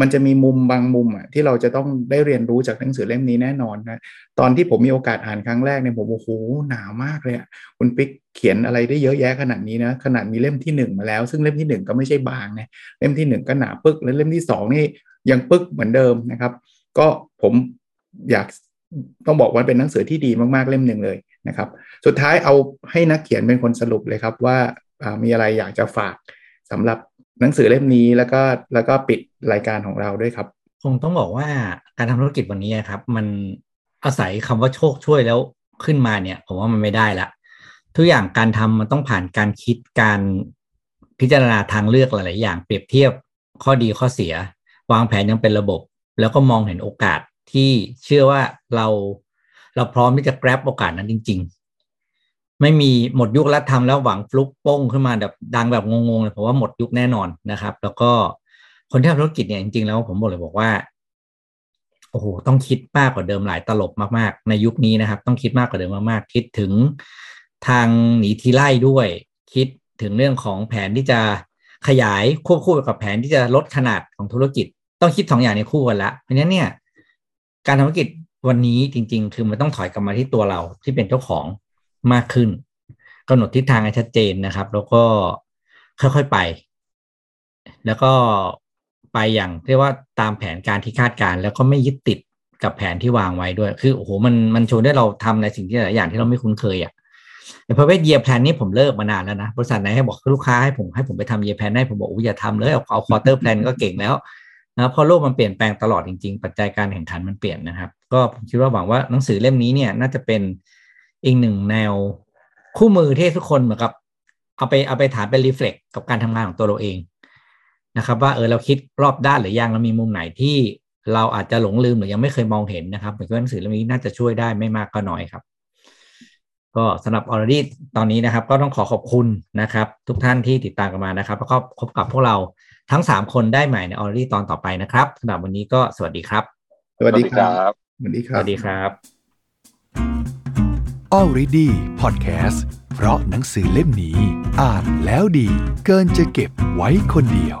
มันจะมีมุมบางมุมอะที่เราจะต้องได้เรียนรู้จากหนังสือเล่มนี้แน่นอนนะตอนที่ผมมีโอกาสอ่านครั้งแรกเนี่ยผมโอ้โหหนามากเลยอะคุณปิ๊กเขียนอะไรได้เยอะแยะขนาดนี้นะขนาดมีเล่มที่หนึ่งมาแล้ว ซึ่งเล่มที่หนึ่งก็ไม่ใช่บางนะเล่มที่หนึ่งก็หนาปึกแล้วเล่มที่สองนี่ยังปึกเหมือนเดิมนะครับ ก็ผมอยากต้องบอกว่าเป็นหนังสือที่ดีมากๆเล่มหนึ่งเลยนะครับ สุดท้ายเอาให้นักเขียนเป็นคนสรุปเลยครับว่ามีอะไรอยากจะฝากสำหรับ หนังสือเล่มนี้แล้วก็แล้วก็ปิดรายการของเราด้วยครับ คงต้องบอกว่าการทำธุรกิจวันนี้ครับ มันอาศัยคำว่าโชคช่วยแล้วขึ้นมาเนี่ย ผมว่ามันไม่ได้ละทุกอย่างการทำมันต้องผ่านการคิดการพิจารณาทางเลือกหลาย ๆ อย่างเปรียบเทียบข้อดีข้อเสีย วางแผนยังเป็นระบบ แล้วก็มองเห็นโอกาสที่เชื่อว่าเราเราพร้อมที่จะ grab โอกาสนั้นจริงๆ ไม่มีหมดยุคแล้วทำแล้วหวังฟลุกโป้งขึ้นมาแบบดังแบบงงๆเลยผมว่าหมดยุคแน่นอนนะครับ แล้วก็คนที่ทำธุรกิจเนี่ยจริงๆแล้วผมบอกเลยบอกว่าโอ้โหต้องคิดมากกว่าเดิมหลายตลบมากๆ ในยุคนี้นะครับ ต้องคิดมากกว่าเดิมมากๆ คิดถึงทางหนีทีไล่ด้วย คิดถึงเรื่องของแผนที่จะขยายควบคู่กับแผนที่จะลดขนาดของธุรกิจ ต้องคิดสองอย่างในคู่กันละเพราะฉะนั้นเนี่ย การทำธุรกิจวันนี้จริง ๆ คือมันต้องถอยกลับมาที่ตัวเราที่เป็นเจ้าของ มากขึ้นกำหนดทิศทางให้ชัดเจนนะครับ แล้วก็ค่อยๆไป แล้วก็ไปอย่างเรียกว่าตามแผนการที่คาดการณ์ แล้วก็ไม่ยึดติดกับแผนที่วางไว้ด้วย คือโอ้โหมันมันโชว์ได้เราทำในสิ่งที่หลายอย่างที่เราไม่คุ้นเคยอะแต่ five year plan นี่ผมเลิกมานานแล้วนะบริษัทไหนให้บอกลูกค้าให้ผมให้ผมไปทำ year plan ให้ผมบอกอย่าทำเลยเอาเอา quarter plan ก็เก่งแล้วนะเพราะโลกมันเปลี่ยนแปลงตลอดจริงๆ ปัจจัยการแข่งขันมันเปลี่ยนนะครับ ก็ผมคิดว่าหวังว่าหนังสือเล่มนี้เนี่ยน่าจะเป็น อีกหนึ่งแนวคู่มือที่ทุกคนเหมือนกับเอาไปเอาไปฐานเป็น reflect กับการทำงานของตัวเราเองนะครับ ว่าเออเราคิดรอบด้านหรือยังเรามีมุมไหนที่เราอาจจะหลงลืมหรือยังไม่เคยมองเห็นนะครับผมคิดว่าหนังสือเล่มนี้น่าจะช่วยได้ไม่มากก็น้อยครับ ก็สำหรับ Already ตอนนี้นะครับ ก็ต้องขอขอบคุณนะครับ ทุกท่านที่ติดตามกันมานะครับ แล้วก็พบกับพวกเราทั้ง 3 คนได้ใหม่ใน Already ตอนต่อไปนะครับสำหรับวันนี้ก็สวัสดีครับ สวัสดีครับ สวัสดีคสรับวัสดีครับสวัสดีครับ Already Podcast เพราะหนังสือเล่มนี้ อ่านแล้วดี เกินจะเก็บไว้คนเดียว